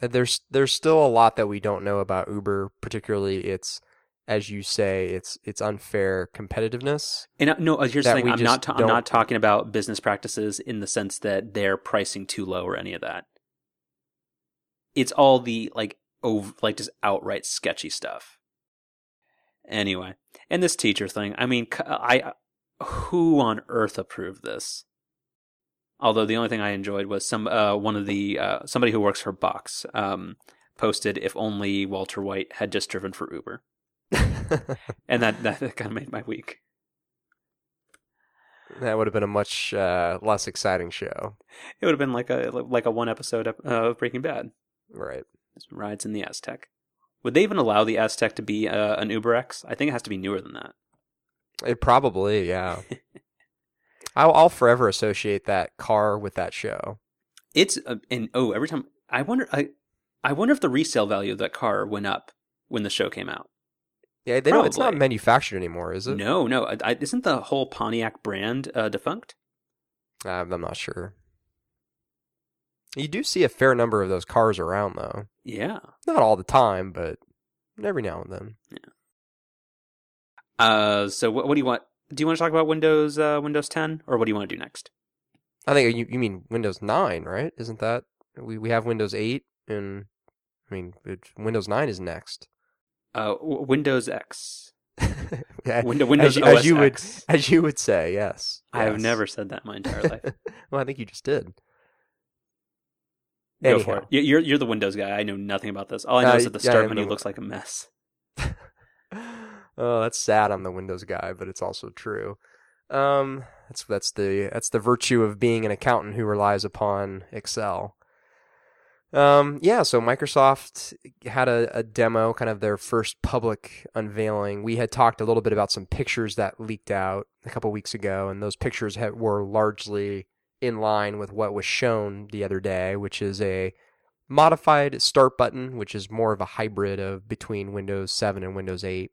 there's there's still a lot that we don't know about Uber. Particularly, its as you say, it's it's unfair competitiveness. And uh, no, uh, here's the thing. I'm not. Ta- I'm don't- talking about business practices in the sense that they're pricing too low or any of that. It's all the like ov- like just outright sketchy stuff. Anyway, and this teacher thing. I mean, I who on earth approved this? Although the only thing I enjoyed was some uh, one of the uh, somebody who works for Box um, posted if only Walter White had just driven for Uber, and that that kind of made my week. that would have been a much uh, less exciting show, It would have been like a like a one episode uh, of Breaking Bad. right? Rides in the Aztek. Would they even allow the Aztek to be uh, an Uber X? I think it has to be newer than that. It probably, yeah. I'll, I'll forever associate that car with that show. It's uh, and oh, every time I wonder, I I wonder if the resale value of that car went up when the show came out. Yeah, they don't, it's not manufactured anymore, is it? No, no, I, I, isn't the whole Pontiac brand uh, defunct? I'm I'm not sure. You do see a fair number of those cars around, though. Yeah. Not all the time, but every now and then. Yeah. Uh, so what, what do you want? Do you want to talk about Windows uh, Windows 10, or what do you want to do next? I think you you mean Windows 9, right? Isn't that we we have Windows 8 and I mean it, Windows 9 is next. Uh, w- Windows X. Yeah, Window, Windows as, you- OS as you would X. as you would say, yes. I have never said that in my entire life. well, I think you just did. Go for it. You- You're you're the Windows guy. I know nothing about this. All I know Uh, is that the start I menu looks like a mess. Oh, that's sad. I'm the Windows guy, but it's also true. Um, that's that's the that's the virtue of being an accountant who relies upon Excel. Um, yeah. So Microsoft had a, a demo, kind of their first public unveiling. We had talked a little bit about some pictures that leaked out a couple weeks ago, and those pictures had, were largely in line with what was shown the other day, which is a modified start button, which is more of a hybrid of between Windows 7 and Windows 8,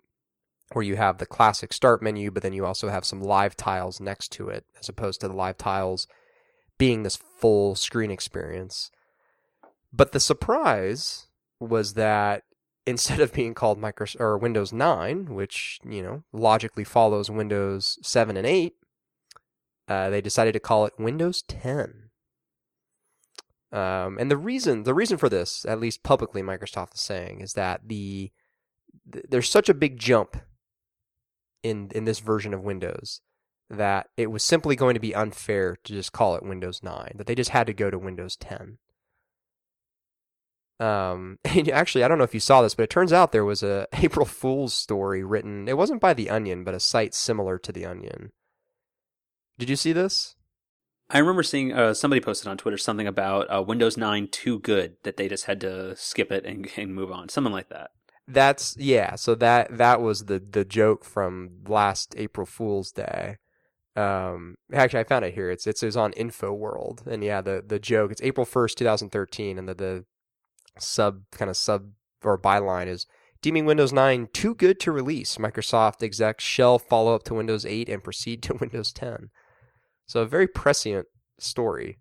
where you have the classic start menu, but then you also have some live tiles next to it, as opposed to the live tiles being this full screen experience. But the surprise was that instead of being called Microsoft or Windows 9, which you know logically follows Windows 7 and 8, uh, they decided to call it Windows 10. Um, and the reason the reason for this, at least publicly, Microsoft is saying, is that the th- there's such a big jump in in this version of Windows that it was simply going to be unfair to just call it Windows 9. That they just had to go to Windows 10. Um, and actually, I don't know if you saw this, but it turns out there was a April Fool's story written. It wasn't by The Onion, but a site similar to The Onion. Did you see this? I remember seeing uh, somebody posted on Twitter something about uh, Windows 9 too good that they just had to skip it and, and move on, something like that. That's yeah. So that that was the the joke from last April Fool's Day. Um, actually, I found it here. It's it's, it's on InfoWorld, and yeah, the the joke. It's April first, two thousand thirteen, and the the sub kind of sub or byline is deeming Windows 9 too good to release. Microsoft execs shell follow up to Windows 8 and proceed to Windows 10. So a very prescient story.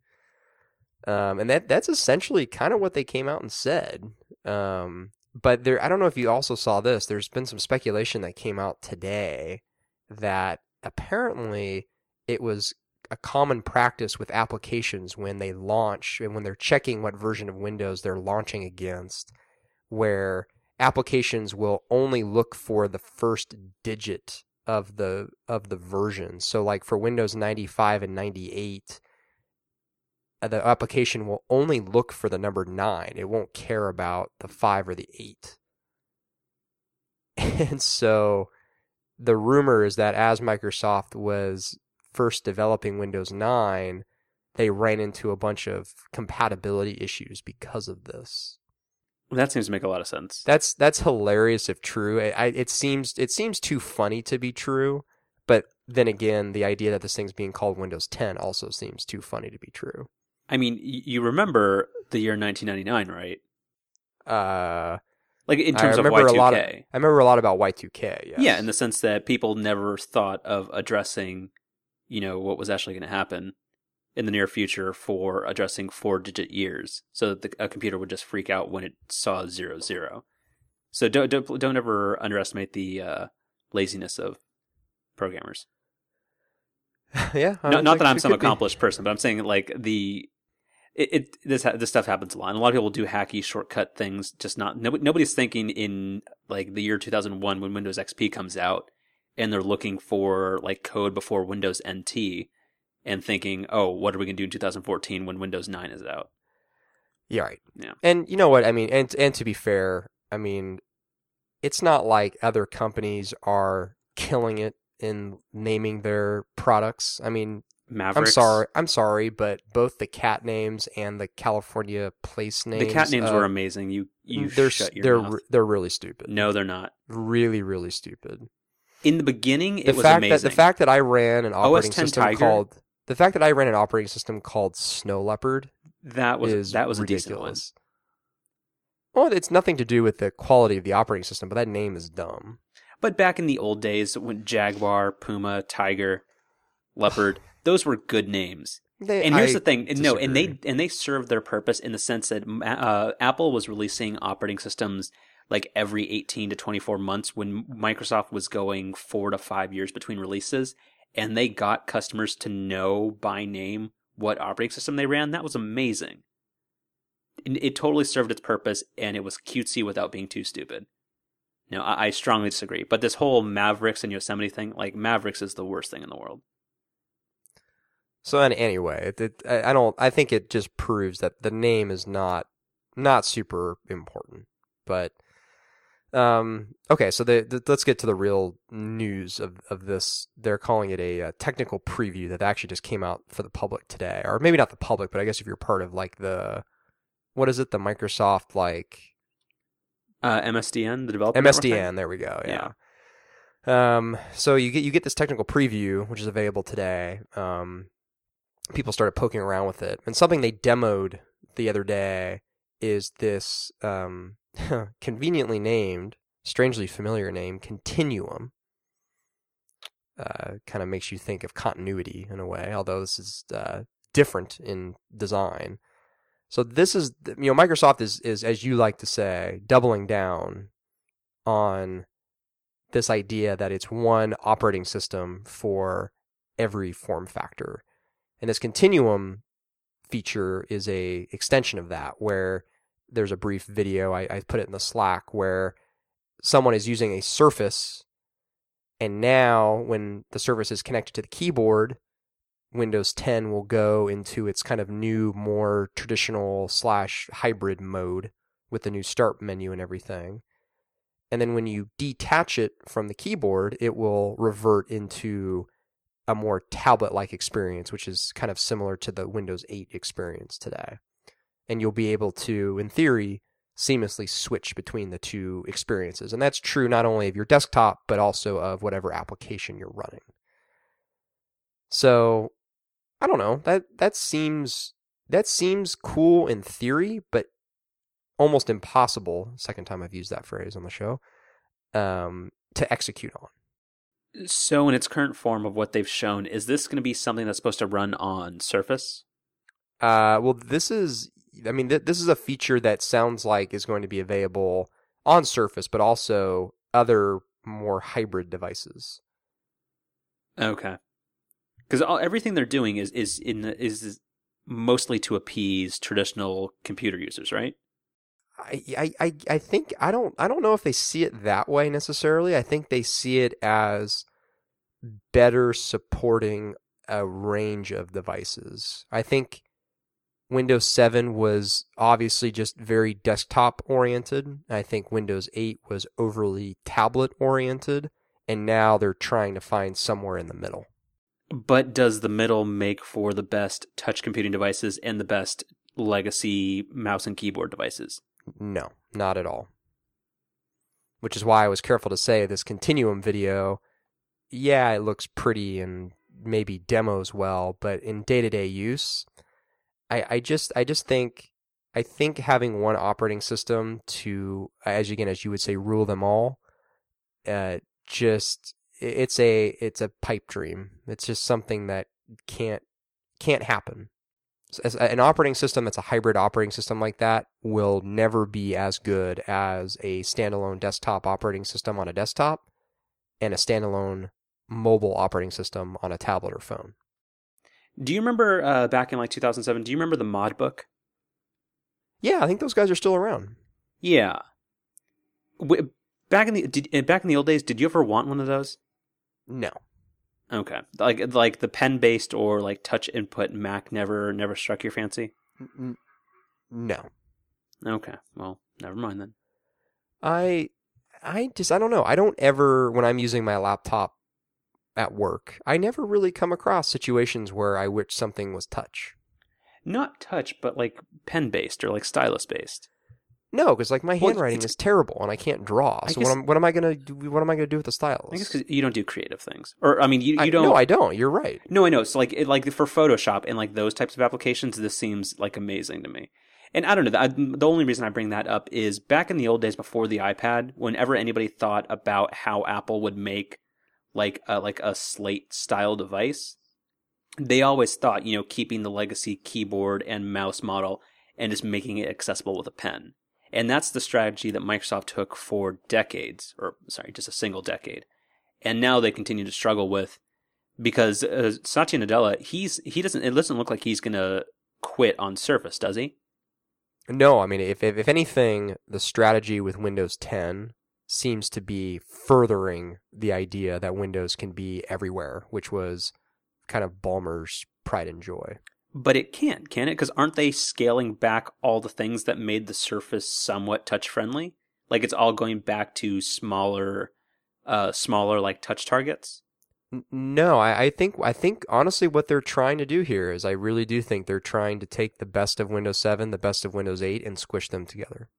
Um, and that that's essentially kind of what they came out and said. Um, but there, I don't know if you also saw this. There's been some speculation that came out today that apparently it was a common practice with applications when they launch and when they're checking what version of Windows they're launching against, where applications will only look for the first digit of the of the version. So like for Windows 95 and 98, uh, Uh, the application will only look for the number 9. It won't care about the 5 or the 8. And so the rumor is that as Microsoft was first developing Windows 9, they ran into a bunch of compatibility issues because of this. That seems to make a lot of sense. That's that's hilarious if true. I, it seems it seems too funny to be true, but then again, the idea that this thing's being called Windows 10 also seems too funny to be true. I mean, you remember the year 1999, right? Uh, like in terms of Y2K. A lot of, I remember a lot about Y2K. Yes. Yeah, in the sense that people never thought of addressing, you know, what was actually going to happen in the near future for addressing four digit years so that the, a computer would just freak out when it saw zero zero. So don't don't, don't ever underestimate the uh, laziness of programmers. yeah, no, not that I'm some accomplished be. person, but I'm saying like the it, it this this stuff happens a lot. And a lot of people do hacky shortcut things. Just not nobody, nobody's thinking in like the year 2001 when Windows XP comes out, and they're looking for like code before Windows NT and thinking, oh, what are we going to do in 2014 when Windows 9 is out? Yeah, right. Yeah. And you know what? I mean, and and to be fair, I mean, it's not like other companies are killing it in naming their products. I mean, Mavericks. I'm sorry. I'm sorry, but both the cat names and the California place names. The cat names uh, were amazing. You you they're shut your they're mouth. they're really stupid. No, they're not. Really, really stupid. In the beginning, it the was fact amazing. That, the fact that I ran an operating system Tiger, called the fact that I ran an operating system called Snow Leopard that was that was ridiculous. Well, it's nothing to do with the quality of the operating system, but that name is dumb. But back in the old days, when Jaguar, Puma, Tiger, Leopard, those were good names. They, and here's I the thing, disagree. no, and they and they served their purpose in the sense that uh, Apple was releasing operating systems like every 18 to 24 months when Microsoft was going 4 to 5 years between releases and they got customers to know by name what operating system they ran. That was amazing. And it totally served its purpose and it was cutesy without being too stupid. No, I, I strongly disagree. But this whole Mavericks and Yosemite thing, like Mavericks is the worst thing in the world. So and anyway, it, it, I I don't. I think it just proves that the name is not not super important. But um, okay, so the, the, let's get to the real news of of this. They're calling it a, uh technical preview that actually just came out for the public today, or maybe not the public, but I guess if you're part of like the what is it, the Microsoft like Uh, MSDN, the developer? MSDN. There we go. Yeah. Um, so you get you get this technical preview, which is available today. Um, people started poking around with it, and something they demoed the other day is this um, conveniently named, strangely familiar name, Continuum. Uh, kind of makes you think of continuity in a way, although this is uh, different in design. So this is you know Microsoft is is as you like to say doubling down on this idea that it's one operating system for every form factor. And this continuum feature is a extension of that where there's a brief video I, I put it in the Slack where someone is using a Surface and now when the Surface is connected to the keyboard Windows 10 will go into its kind of new, more traditional slash hybrid mode with the new start menu and everything. And then when you detach it from the keyboard, it will revert into a more tablet like experience, which is kind of similar to the Windows 8 experience today. And you'll be able to, in theory, seamlessly switch between the two experiences. And that's true not only of your desktop, but also of whatever application you're running. So I don't know. That that seems that seems cool in theory, but almost impossible. Second time I've used that phrase on the show. Um, to execute on. So, in its current form of what they've shown, is this going to be something that's supposed to run on Surface? Uh, well, this is. I mean, th- this is a feature that sounds like is going to be available on Surface, but also other more hybrid devices. Okay because everything they're doing is is in the, is mostly to appease traditional computer users, right? I, I, I think I don't I don't know if they see it that way necessarily. I think they see it as better supporting a range of devices. I think Windows 7 was obviously just very desktop oriented. I think Windows 8 was overly tablet oriented and now they're trying to find somewhere in the middle. But does the middle make for the best touch computing devices and the best legacy mouse and keyboard devices? No, not at all. Which is why I was careful to say this continuum video, yeah, it looks pretty and maybe demos well, but in day to day use, I, I just I just think I think having one operating system to as again as you would say rule them all, uh, just it's a it's a pipe dream. It's just something that can't can't happen. As an operating system that's a hybrid operating system like that will never be as good as a standalone desktop operating system on a desktop and a standalone mobile operating system on a tablet or phone. Do you remember uh, back in like 2007? Do you remember the Modbook? Yeah, I think those guys are still around. Yeah. Back in the did, back in the old days, did you ever want one of those? No. Okay. Like like the pen based or like touch input Mac never never struck your fancy? No. Okay. Well, never mind then. I I just I don't know. I don't ever when I'm using my laptop at work, I never really come across situations where I wish something was touch. Not touch, but like pen based or like stylus based. No, because like my well, handwriting is terrible and I can't draw. So guess, what, am, what am I gonna do? What am I gonna do with the stylus? I guess because you don't do creative things, or I mean, you, you I, don't. No, I don't. You're right. No, I know. So like, it, like for Photoshop and like those types of applications, this seems like amazing to me. And I don't know. I, the only reason I bring that up is back in the old days before the iPad, whenever anybody thought about how Apple would make like a, like a slate style device, they always thought you know keeping the legacy keyboard and mouse model and just making it accessible with a pen and that's the strategy that Microsoft took for decades, or sorry, just a single decade. And now they continue to struggle with because uh, Satya Nadella, he's he doesn't it doesn't look like he's going to quit on Surface, does he? No, I mean if, if if anything, the strategy with Windows 10 seems to be furthering the idea that Windows can be everywhere, which was kind of Ballmer's pride and joy. But it can't, can it? Because aren't they scaling back all the things that made the Surface somewhat touch friendly? Like it's all going back to smaller, uh, smaller like touch targets. No, I, I think I think honestly what they're trying to do here is I really do think they're trying to take the best of Windows 7, the best of Windows 8, and squish them together.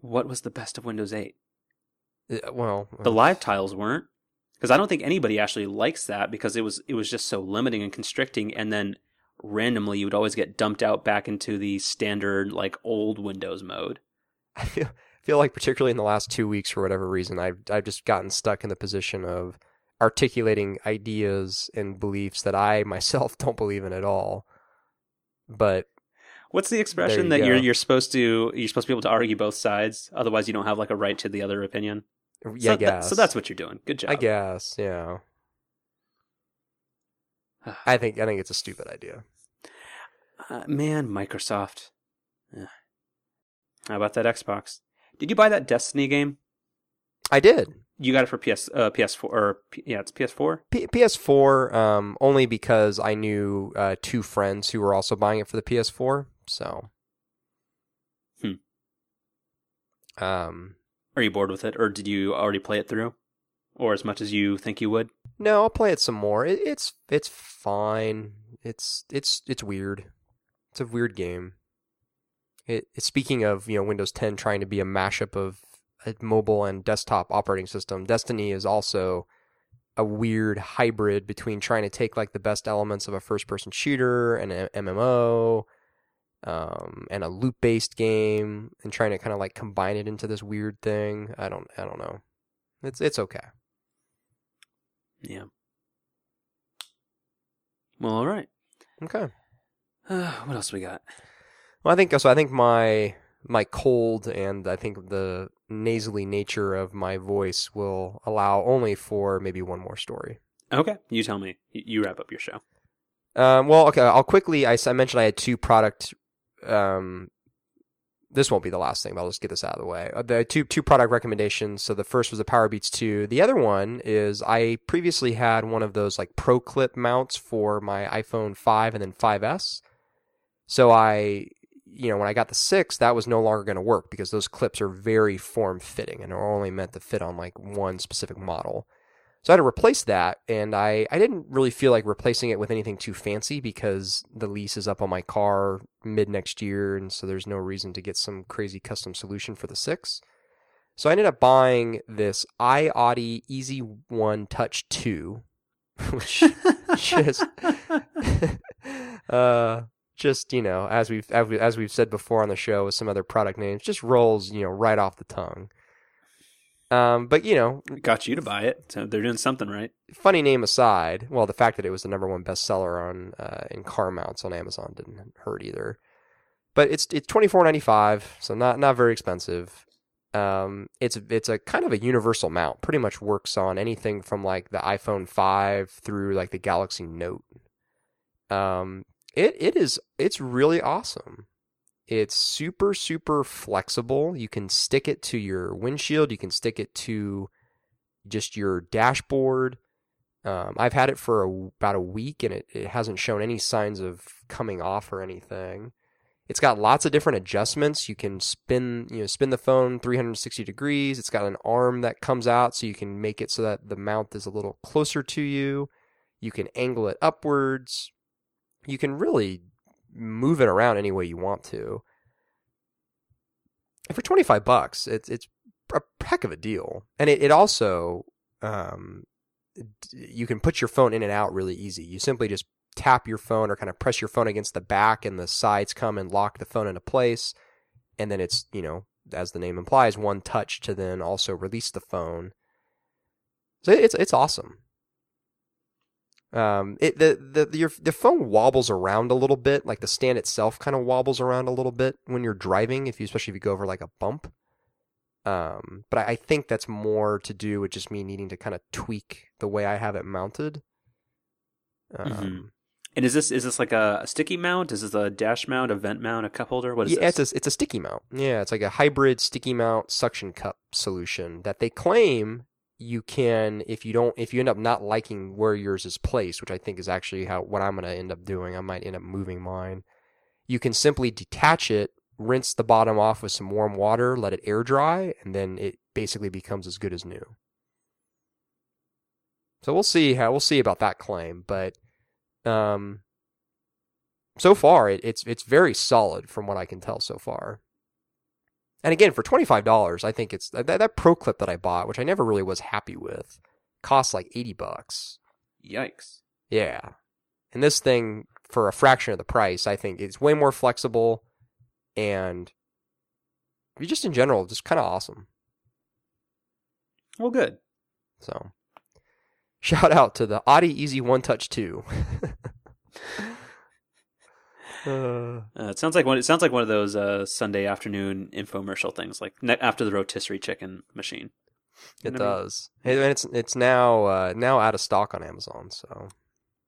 What was the best of Windows 8? Uh, well, the uh, live tiles weren't because I don't think anybody actually likes that because it was it was just so limiting and constricting, and then randomly you would always get dumped out back into the standard like old Windows mode. I feel feel like particularly in the last two weeks for whatever reason I've I've just gotten stuck in the position of articulating ideas and beliefs that I myself don't believe in at all. But What's the expression you that go. you're you're supposed to you're supposed to be able to argue both sides? Otherwise, you don't have like a right to the other opinion. Yeah, so, I tha- guess. so that's what you're doing. Good job. I guess. Yeah. I think I think it's a stupid idea. Uh, man, Microsoft. Ugh. How about that Xbox? Did you buy that Destiny game? I did. You got it for PS uh, PS4 or P- yeah, it's PS4. P- PS4 um, only because I knew uh, two friends who were also buying it for the PS4. So, Hmm. um, Are you bored with it, or did you already play it through, or as much as you think you would? no, I'll play it some more. It, it's it's fine. It's it's it's weird. It's a weird game. It, it speaking of you know Windows 10 trying to be a mashup of a mobile and desktop operating system. Destiny is also a weird hybrid between trying to take like the best elements of a first person shooter and an MMO um, and a loop based game and trying to kind of like combine it into this weird thing. I don't I don't know. It's it's okay. Yeah. Well, all right. Okay. Uh, what else we got? Well, I think so. I think my my cold and I think the nasally nature of my voice will allow only for maybe one more story. Okay, you tell me. You, wrap up your show. Um, well, okay. I'll quickly. I mentioned I had two product. Um, this won't be the last thing, but I'll just get this out of the way. Uh, The two two product recommendations. So the first was the Power Beats two. The other one is I previously had one of those like Pro Clip mounts for my iPhone five and then 5S. So I, you know, when I got the six, that was no longer going to work because those clips are very form fitting and are only meant to fit on like one specific model. So I had to replace that, and I, I didn't really feel like replacing it with anything too fancy because the lease is up on my car mid next year, and so there's no reason to get some crazy custom solution for the six. So I ended up buying this iOttie Easy One Touch Two, which just uh just you know as we've as we- as we've said before on the show with some other product names, just rolls you know right off the tongue. Um, but you know, Got you to buy it, so they're doing something right. funny name aside, well, the fact that it was the number one bestseller on uh, in car mounts on Amazon didn't hurt either. But it's it's twenty four ninety five, so not not very expensive. Um, it's it's a kind of a universal mount. Pretty much works on anything from like the iPhone five through like the Galaxy Note. Um, it it is it's really awesome. It's super super flexible. You can stick it to your windshield. You can stick it to just your dashboard. Um, I've had it for a, about a week and it, it hasn't shown any signs of coming off or anything. It's got lots of different adjustments. You can spin, you know, spin the phone 360 degrees. It's got an arm that comes out so you can make it so that the mount is a little closer to you. You can angle it upwards. You can really move it around any way you want to. And for 25 bucks, it's it's a heck of a deal. And it, it also um, you can put your phone in and out really easy. You simply just tap your phone or kind of press your phone against the back and the sides come and lock the phone into place. And then it's, you know, as the name implies, one touch to then also release the phone. So it's it's awesome. Um, it the the your the phone wobbles around a little bit, like the stand itself kind of wobbles around a little bit when you're driving, if you especially if you go over like a bump. Um, but I, I think that's more to do with just me needing to kind of tweak the way I have it mounted. Um, Mhm. And is this is this like a, a sticky mount? Is this a dash mount, a vent mount, a cup holder? What is yeah, this? it's a it's a sticky mount. Yeah, it's like a hybrid sticky mount suction cup solution that they claim you can if you don't if you end up not liking where yours is placed, which I think is actually how what I'm going to end up doing. I might end up moving mine. You can simply detach it, rinse the bottom off with some warm water, let it air dry, and then it basically becomes as good as new. So we'll see how we'll see about that claim, but um so far it, it's it's very solid from what I can tell so far. And again, for twenty five dollars, I think it's that, that pro clip that I bought, which I never really was happy with, costs like eighty bucks. Yikes! Yeah, and this thing for a fraction of the price, I think it's way more flexible, and just in general, just kind of awesome. Well, good. So, shout out to the iOttie Easy One Touch Two. Uh, Uh, it sounds like one. It sounds like one of those uh, Sunday afternoon infomercial things, like ne- after the rotisserie chicken machine. You it what I mean? does. And it's it's now uh, now out of stock on Amazon. So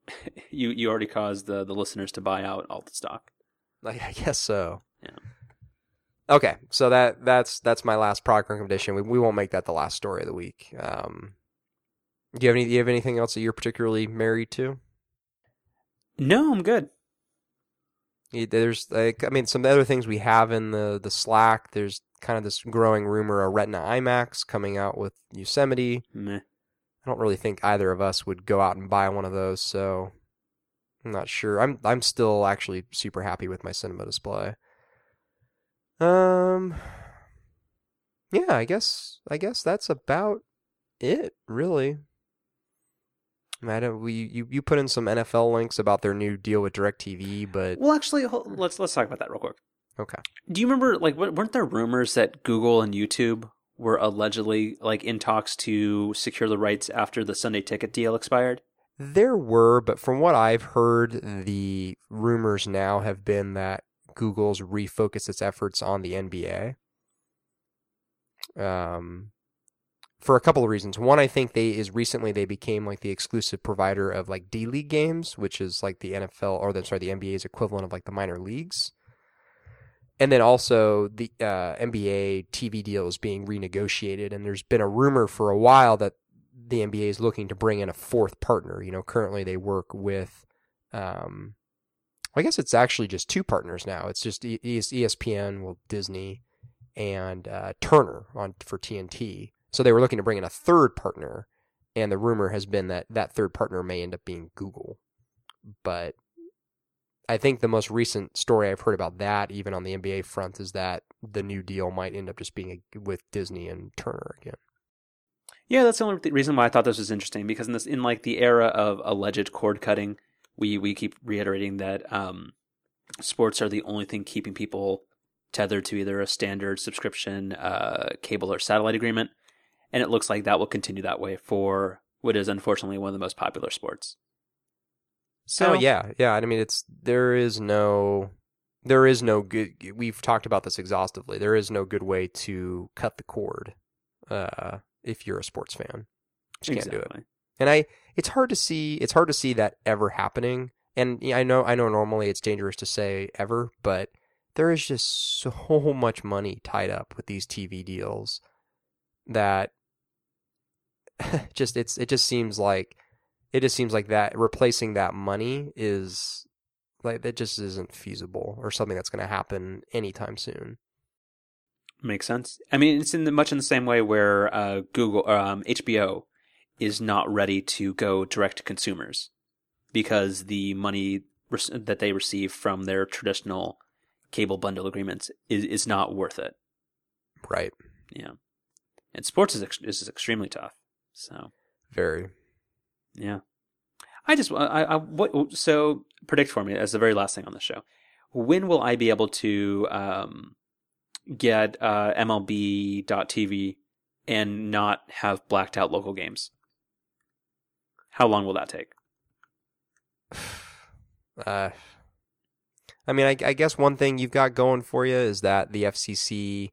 You you already caused the the listeners to buy out all the stock. I, I guess so. Yeah. Okay, so that that's that's my last product recommendation. We we won't make that the last story of the week. Um, do you have any? Do you have anything else that you're particularly married to? No, I'm good. There's like I mean some other things we have in the the Slack. There's kind of this growing rumor of Retina iMacs coming out with Yosemite. Meh. I don't really think either of us would go out and buy one of those, so I'm not sure. I'm I'm still actually super happy with my cinema display. Um Yeah, I guess I guess that's about it, really. I don't, we you, you put in some NFL links about their new deal with DirecTV, but Well, actually, hol- let's let's talk about that real quick. okay. Do you remember, like, weren't there rumors that Google and YouTube were allegedly like in talks to secure the rights after the Sunday Ticket deal expired? There were, but from what I've heard, the rumors now have been that Google's refocused its efforts on the NBA. Um, for a couple of reasons. One, I think they is recently they became like the exclusive provider of like D League games, which is like the NFL or the sorry the NBA's equivalent of like the minor leagues. And then also the uh, NBA TV deal is being renegotiated, and there's been a rumor for a while that the NBA is looking to bring in a fourth partner. You know, currently they work with, um, I guess it's actually just two partners now. It's just ESPN, well, Disney, and uh, Turner on for TNT. So they were looking to bring in a third partner, and the rumor has been that that third partner may end up being Google. But I think the most recent story I've heard about that, even on the NBA front, is that the new deal might end up just being with Disney and Turner again. Yeah, that's the only reason why I thought this was interesting because in this, in like the era of alleged cord cutting, we we keep reiterating that um, sports are the only thing keeping people tethered to either a standard subscription, uh, cable or satellite agreement, and it looks like that will continue that way for what is unfortunately one of the most popular sports. So oh yeah, yeah. I mean, it's there is no there is no good. We've talked about this exhaustively. There is no good way to cut the cord uh, if you're a sports fan. Just can't do it. exactly. And I, it's hard to see. It's hard to see that ever happening. And yeah, I know, I know. Normally, it's dangerous to say ever, but there is just so much money tied up with these TV deals that just it's it just seems like it just seems like that replacing that money is like that just isn't feasible or something that's going to happen anytime soon. Makes sense. I mean, it's in the, much in the same way where uh, Google, um, HBO, is not ready to go direct to consumers because the money rec- that they receive from their traditional cable bundle agreements is, is not worth it. Right. Yeah, and sports is ex- is extremely tough. So Very. yeah, I just I, I what so predict for me as the very last thing on the show. When will I be able to um, get uh, MLB.TV and not have blacked out local games? How long will that take? Uh, I mean, I, I guess one thing you've got going for you is that the FCC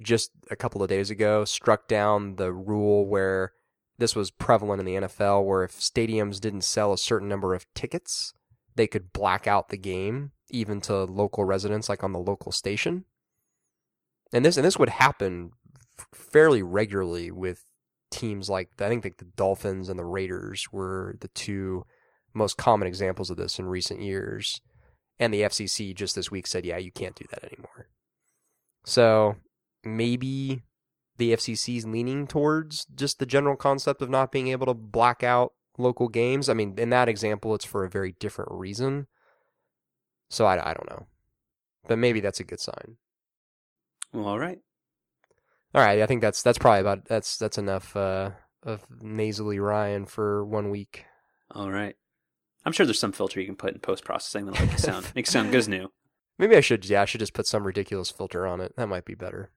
just a couple of days ago struck down the rule where this was prevalent in the NFL, where if stadiums didn't sell a certain number of tickets, they could black out the game even to local residents, like on the local station. And this and this would happen fairly regularly with teams like I think the Dolphins and the Raiders were the two most common examples of this in recent years. And the FCC just this week said, yeah, you can't do that anymore. So maybe the FCC is leaning towards just the general concept of not being able to black out local games. I mean, in that example, it's for a very different reason. So I, I don't know. But maybe that's a good sign. Well, all right. All right, I think that's that's probably about that's that's enough uh, of nasally Ryan for one week. All right. I'm sure there's some filter you can put in post processing that'll make it sound make it sound good as new. Maybe I should yeah I should just put some ridiculous filter on it. That might be better.